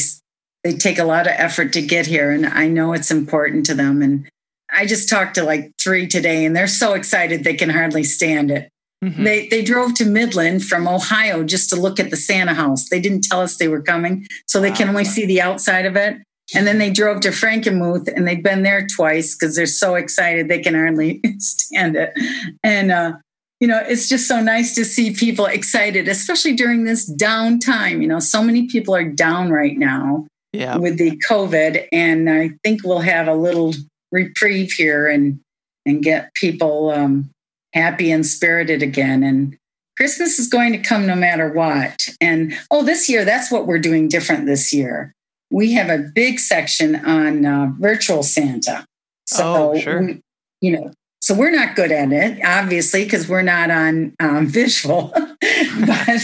they take a lot of effort to get here. And i know it's important to them. And i just talked to like three today and they're so excited they can hardly stand it. Mhm. they they drove to midland from ohio just to look at the santa house. They didn't tell us they were coming so they can only see the outside of it and then they drove to frankenmuth and they've been there twice because they're so excited they can hardly stand it and uh you know, it's just so nice to see people excited, especially during this down time. You know, so many people are down right now yeah. with the COVID, and I think we'll have a little reprieve here and and get people um, happy and spirited again. And Christmas is going to come no matter what. And oh, this year, that's what we're doing different this year. We have a big section on uh, virtual Santa. So, Oh, sure. we- you know, so we're not good at it, obviously, because we're not on um, visual. but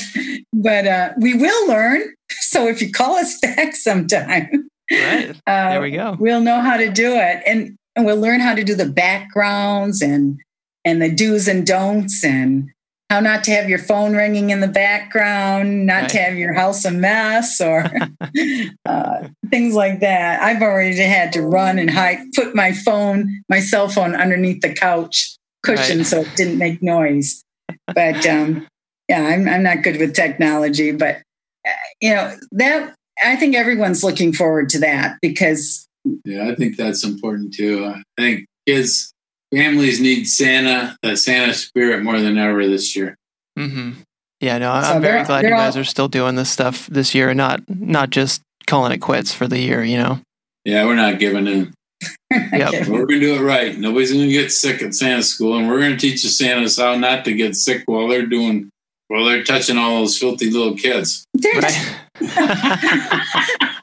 but uh, we will learn. So if you call us back sometime, Right. uh, There we go. we'll know how to do it, and, and we'll learn how to do the backgrounds and and the do's and don'ts and how not to have your phone ringing in the background, not Right. to have your house a mess, or uh, things like that. I've already had to run and hide, put my phone, my cell phone, underneath the couch cushion Right. so it didn't make noise. But um, yeah, I'm I'm not good with technology, but uh, you know that I think everyone's looking forward to that because Yeah, I think that's important too. I think kids, families need Santa, the Santa spirit more than ever this year. hmm Yeah, no, I- So I'm very glad you guys all- are still doing this stuff this year and not not just calling it quits for the year. You know. Yeah, we're not giving in. Yep. We're going to do it right. Nobody's going to get sick at Santa school, and we're going to teach the Santas how not to get sick while they're doing, while they're touching all those filthy little kids. Right.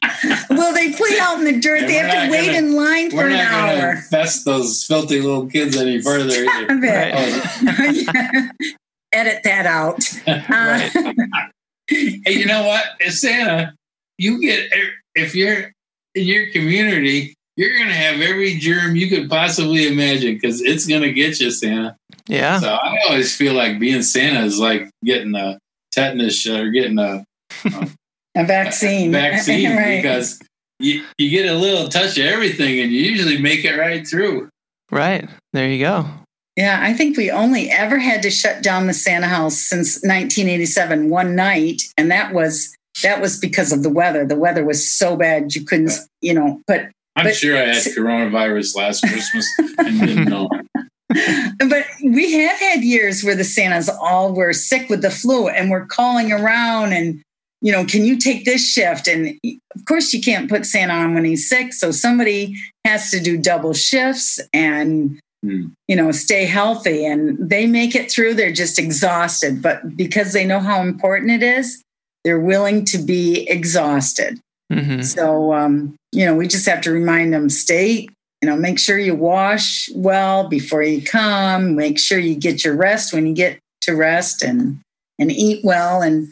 Will they play out in the dirt? And they have to wait gonna- in line for We're an not going to hour. infest those filthy little kids any further either. Stop it. Edit that out. Uh, Hey, you know what? As Santa, you get if you're in your community, you're going to have every germ you could possibly imagine because it's going to get you, Santa. Yeah. So I always feel like being Santa is like getting a tetanus shot or getting a a vaccine. vaccine right. because you, you get a little touch of everything and you usually make it right through. Right. There you go. Yeah, I think we only ever had to shut down the Santa house since 1987 one night, and that was that was because of the weather. The weather was so bad you couldn't, you know. But I'm But- sure I had coronavirus last Christmas and didn't know. but we have had years where the Santas all were sick with the flu, and we're calling around and you know, can you take this shift? And of course, you can't put Santa on when he's sick, so somebody has to do double shifts and Hmm. you know stay healthy. And they make it through. They're just exhausted, but because they know how important it is, they're willing to be exhausted. hmm So, um, you know, we just have to remind them stay, you know, make sure you wash well before you come, make sure you get your rest when you get to rest and, and eat well. And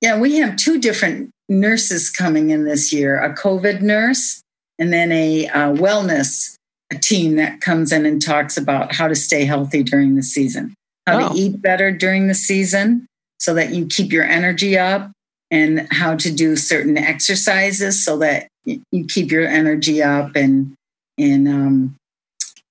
yeah, we have two different nurses coming in this year, a COVID nurse and then a uh, wellness team that comes in and talks about how to stay healthy during the season, how Oh. to eat better during the season so that you keep your energy up and how to do certain exercises so that you keep your energy up and and um,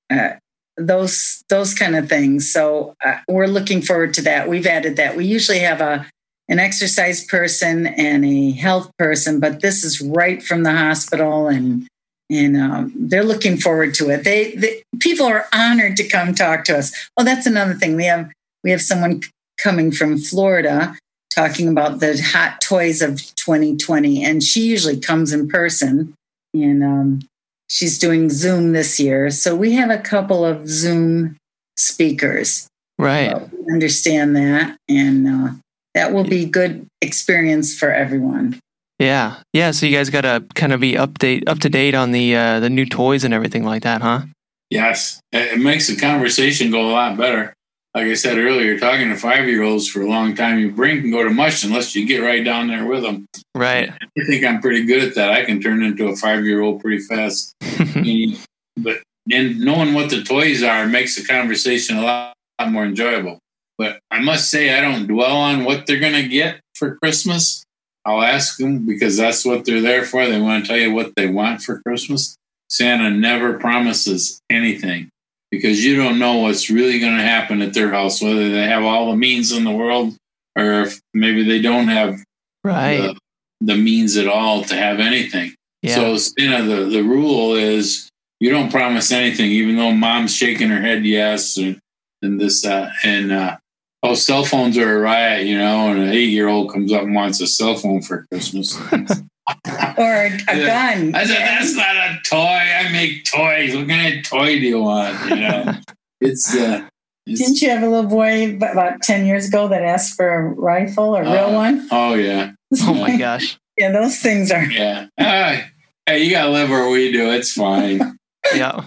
uh, those those kind of things. So uh, we're looking forward to that. We've added that. We usually have a an exercise person and a health person, but this is right from the hospital and. And um, they're looking forward to it. They, they people are honored to come talk to us. Oh, that's another thing. We have we have someone coming from Florida talking about the hot toys of 2020 and she usually comes in person and um, she's doing zoom this year so we have a couple of zoom speakers Right. We understand that and uh, that will be good experience for everyone Yeah. Yeah. So you guys got to kind of be update up to date on the uh, the new toys and everything like that, huh? Yes, it it makes the conversation go a lot better. Like I said earlier, talking to five year olds for a long time, your brain can go to mush unless you get right down there with them. Right. I think I'm pretty good at that. I can turn into a five year old pretty fast. But and knowing what the toys are makes the conversation a lot, lot more enjoyable. But I must say, I don't dwell on what they're going to get for Christmas. I'll ask them because that's what they're there for. They want to tell you what they want for Christmas. Santa never promises anything because you don't know what's really going to happen at their house, whether they have all the means in the world or if maybe they don't have right. the, the means at all to have anything. yeah. So, you know, the, the rule is you don't promise anything, even though mom's shaking her head yes and, and this, uh, and, uh, oh, cell phones are a riot, you know, and an eight year old comes up and wants a cell phone for Christmas. or a, a Yeah. gun I said, that's not a toy. I make toys. What kind of toy do you want? You know, it's, uh, it's didn't you have a little boy about 10 years ago that asked for a rifle a real Uh, one oh, yeah. oh my gosh. yeah those things are Yeah. Ah, hey, you got to live where we do. It's fine. Yeah.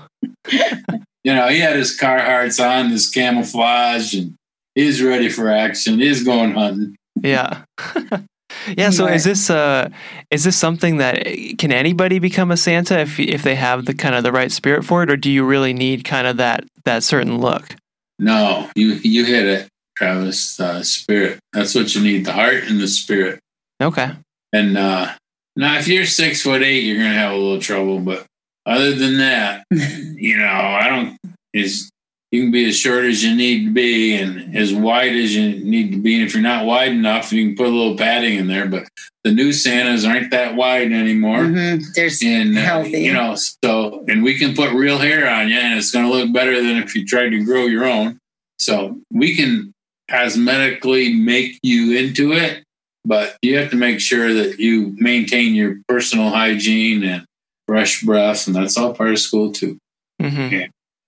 you know, he had his Carhartts on, his camouflage, and he's ready for action. is going hunting. Yeah. yeah. So is this uh is this something that can anybody become a Santa if if they have the kind of the right spirit for it, or do you really need kind of that that certain look? No, you you hit it Travis. Uh, spirit. That's what you need: the heart and the spirit. Okay. And uh, now, if you're six foot eight, you're gonna have a little trouble. But other than that, you know, I don't. Is you can be as short as you need to be and as wide as you need to be. And if you're not wide enough, you can put a little padding in there. But the new Santas aren't that wide anymore. Mm-hmm. There's And uh, healthy. you know, so and we can put real hair on you, and it's going to look better than if you tried to grow your own. So we can cosmetically make you into it, but you have to make sure that you maintain your personal hygiene and brush breath, and that's all part of school too. hmm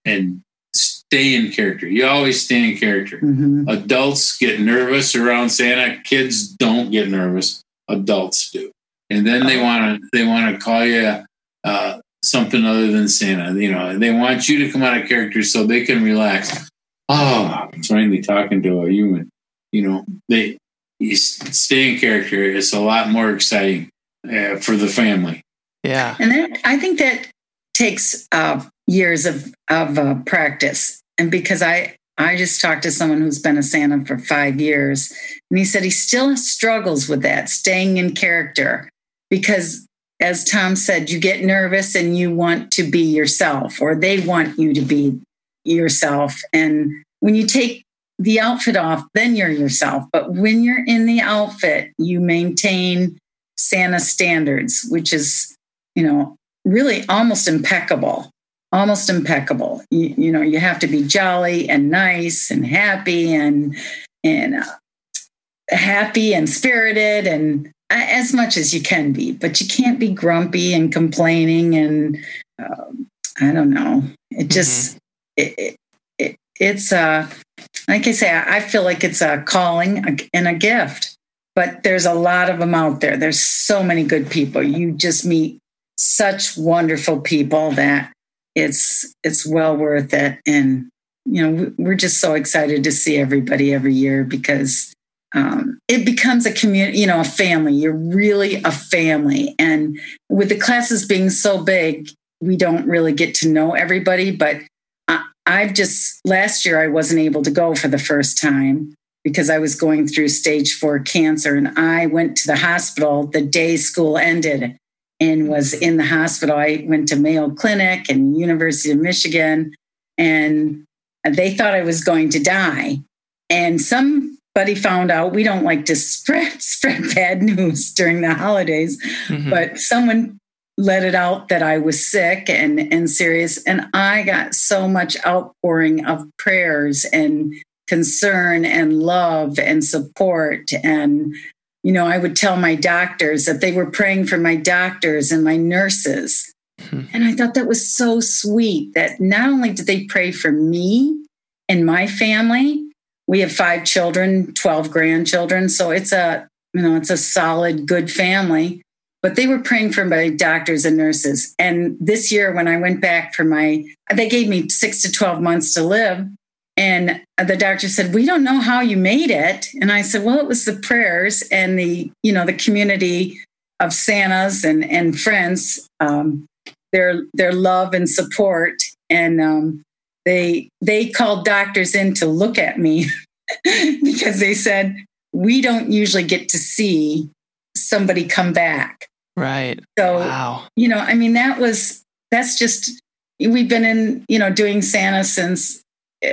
And stay in character. You always stay in character. Mhm. Adults get nervous around Santa. Kids don't get nervous. Adults do, and then they want to they want to call you uh, something other than Santa. You know, they want you to come out of character so they can relax. Oh, I'm finally talking to a human. You know, they you stay in character. It's a lot more exciting uh, for the family. Yeah. And that, I think that takes uh, years of of uh, practice. And because I I just talked to someone who's been a Santa for five years, and he said he still struggles with that, staying in character, because as Tom said, you get nervous and you want to be yourself, or they want you to be yourself. And when you take the outfit off, then you're yourself. But when you're in the outfit, you maintain Santa standards, which is, you know, really almost impeccable. Almost impeccable. You, you know, you have to be jolly and nice and happy and and uh, happy and spirited and a- as much as you can be, but you can't be grumpy and complaining and um, I don't know. It just it, it, it it's uh like I say, I I feel like it's a calling and a gift. But there's a lot of them out there. There's so many good people. You just meet such wonderful people that it's it's well worth it. And you know, we- we're just so excited to see everybody every year because um, it becomes a community, you know, a family. You're really a family. And with the classes being so big, we don't really get to know everybody. But I, I've just last year I wasn't able to go for the first time because I was going through stage four cancer, and I went to the hospital the day school ended and was in the hospital. I went to Mayo Clinic and University of Michigan, and they thought I was going to die. And somebody found out we don't like to spread spread bad news during the holidays, Mhm. but someone let it out that I was sick and, and serious. And I got so much outpouring of prayers and concern and love and support. And, you know, I would tell my doctors that they were praying for my doctors and my nurses. Hmm. And I thought that was so sweet that not only did they pray for me and my family, we have five children, 12 grandchildren. So it's a, you know, it's a solid, good family but they were praying for my doctors and nurses. And this year, when I went back for my, they gave me six to 12 months to live. And the doctor said, We don't know how you made it. And I said, Well, it was the prayers and the, you know, the community of Santas and, and friends, um, their, their love and support. And um, they, they called doctors in to look at me because they said, We don't usually get to see somebody come back. Right. So, Wow. you know, I mean, that was, that's just, we've been in, you know, doing Santa since,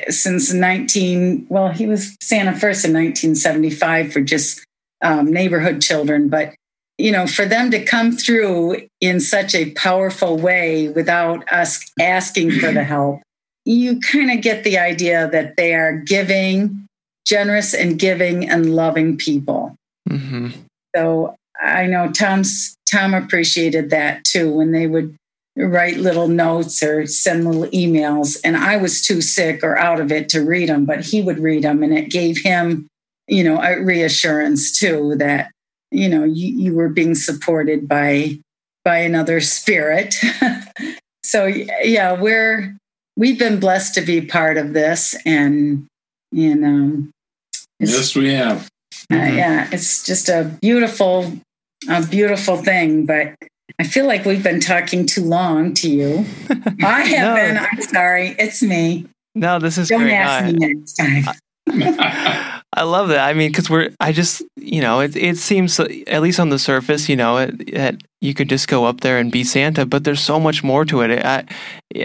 since 19, well, he was Santa first in 1975 for just um, neighborhood children. But, you know, for them to come through in such a powerful way without us asking for the help, you kind of get the idea that they are giving, generous and giving and loving people. hmm So I know Tom's Tom appreciated that too when they would write little notes or send little emails. And I was too sick or out of it to read them, but he would read them, and it gave him, you know, a reassurance too that you know you, you were being supported by by another spirit. so yeah, we're we've been blessed to be part of this, and you know, Yes, we have. uh, Mhm. yeah, it's just a beautiful, a beautiful thing. But I feel like we've been talking too long to you. I have No. been. I'm sorry. It's me. No, this is Don't great. ask No, me next time. I- love that. I mean, because we're, I just, you know, it, it seems, at least on the surface, you know, that you could just go up there and be Santa, but there's so much more to it. I,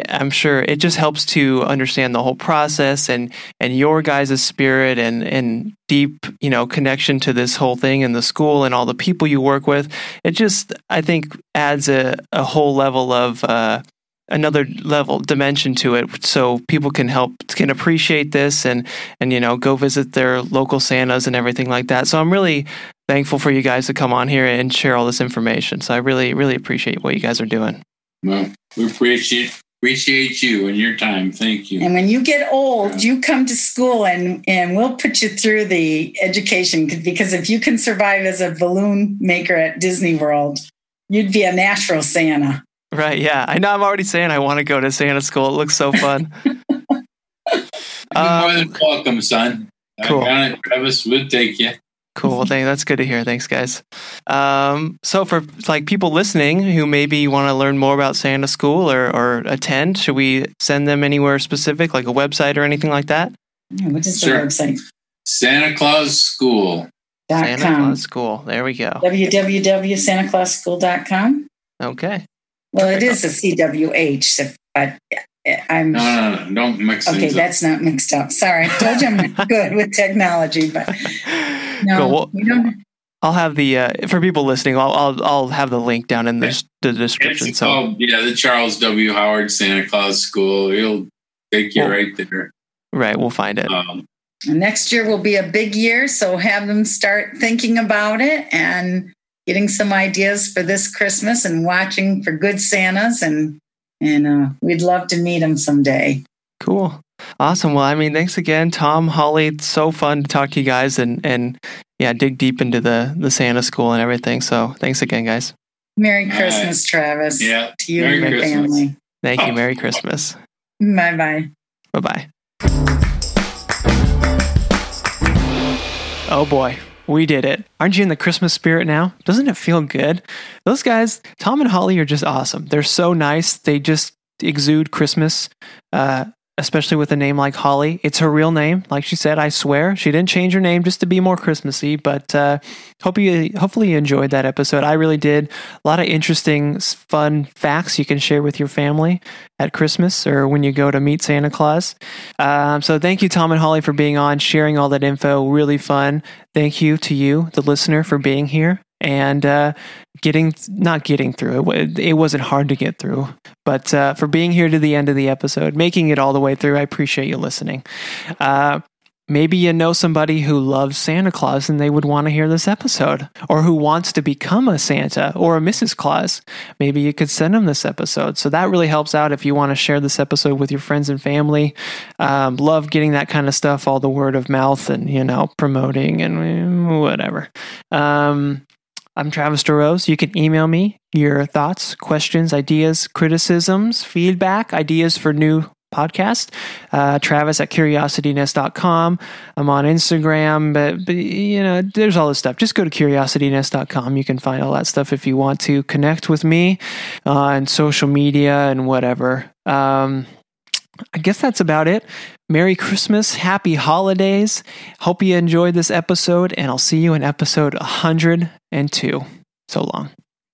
I'm sure it just helps to understand the whole process and, and your guys' spirit and, and deep, you know, connection to this whole thing and the school and all the people you work with. It just, I think, adds a, a whole level of, uh, another level dimension to it so people can help can appreciate this and and you know go visit their local santas and everything like that. So i'm really thankful for you guys to come on here and share all this information. So i really really appreciate what you guys are doing. Well we appreciate appreciate you and your time. Thank you. And when you get old you come to school and and we'll put you through the education because if you can survive as a balloon maker at disney world you'd be a natural santa Right. Yeah. I know. I'm already saying I want to go to Santa school. It looks so fun. um, more than welcome, son. Cool. Uh, Travis would take you. Cool. Thank, that's good to hear. Thanks, guys. Um, so, for like people listening who maybe want to learn more about Santa School or, or attend, should we send them anywhere specific, like a website or anything like that? What is sure. the website? Santa Claus School. Santa Claus School. There we go. www.santaclausschool.com. Okay. Well, it is a CWH, but I'm. No, no, no, don't mix Okay, that's not mixed up. Sorry. I told you I'm good with technology, but no, cool. well, we don't. I'll have the uh, for people listening. I'll, I'll I'll have the link down in the, the description. It's so called, yeah, the Charles W. Howard Santa Claus School. He'll take you well, right there. Right, we'll find it. Um, next year will be a big year, so have them start thinking about it and getting some ideas for this Christmas and watching for good Santas and and uh, we'd love to meet them someday. Cool. Awesome. Well, I mean, thanks again, Tom, Holly. It's so fun to talk to you guys and and yeah, dig deep into the the Santa school and everything. So thanks again, guys. Merry Christmas, uh, Travis. Yeah. To you Merry and your Christmas. family. Thank you. Merry Christmas. Bye bye. Bye bye. Oh boy. We did it. Aren't you in the Christmas spirit now? Doesn't it feel good? Those guys, Tom and Holly, are just awesome. They're so nice. They just exude Christmas. Uh, especially with a name like Holly. It's her real name, like she said. I swear she didn't change her name just to be more Christmassy. But uh, hope you, hopefully, you enjoyed that episode. I really did. A lot of interesting, fun facts you can share with your family at Christmas or when you go to meet Santa Claus. Um, so thank you, Tom and Holly, for being on, sharing all that info. Really fun. Thank you to you, the listener, for being here and uh, getting not getting through it. It wasn't hard to get through, but uh, for being here to the end of the episode, making it all the way through, I appreciate you listening. Uh, maybe you know somebody who loves Santa Claus and they would want to hear this episode, or who wants to become a Santa or a Mrs. Claus. Maybe you could send them this episode. So that really helps out if you want to share this episode with your friends and family. Um, love getting that kind of stuff, all the word of mouth and, you know, promoting and mm, whatever. Um, I'm Travis DeRose. You can email me your thoughts, questions, ideas, criticisms, feedback, ideas for new podcast. Uh, Travis at curiositynest.com. I'm on Instagram, but, but, you know, there's all this stuff. Just go to curiositynest.com. You can find all that stuff if you want to connect with me on social media and whatever. Um, I guess that's about it. Merry Christmas, happy holidays. Hope you enjoyed this episode, and I'll see you in episode 102. So long.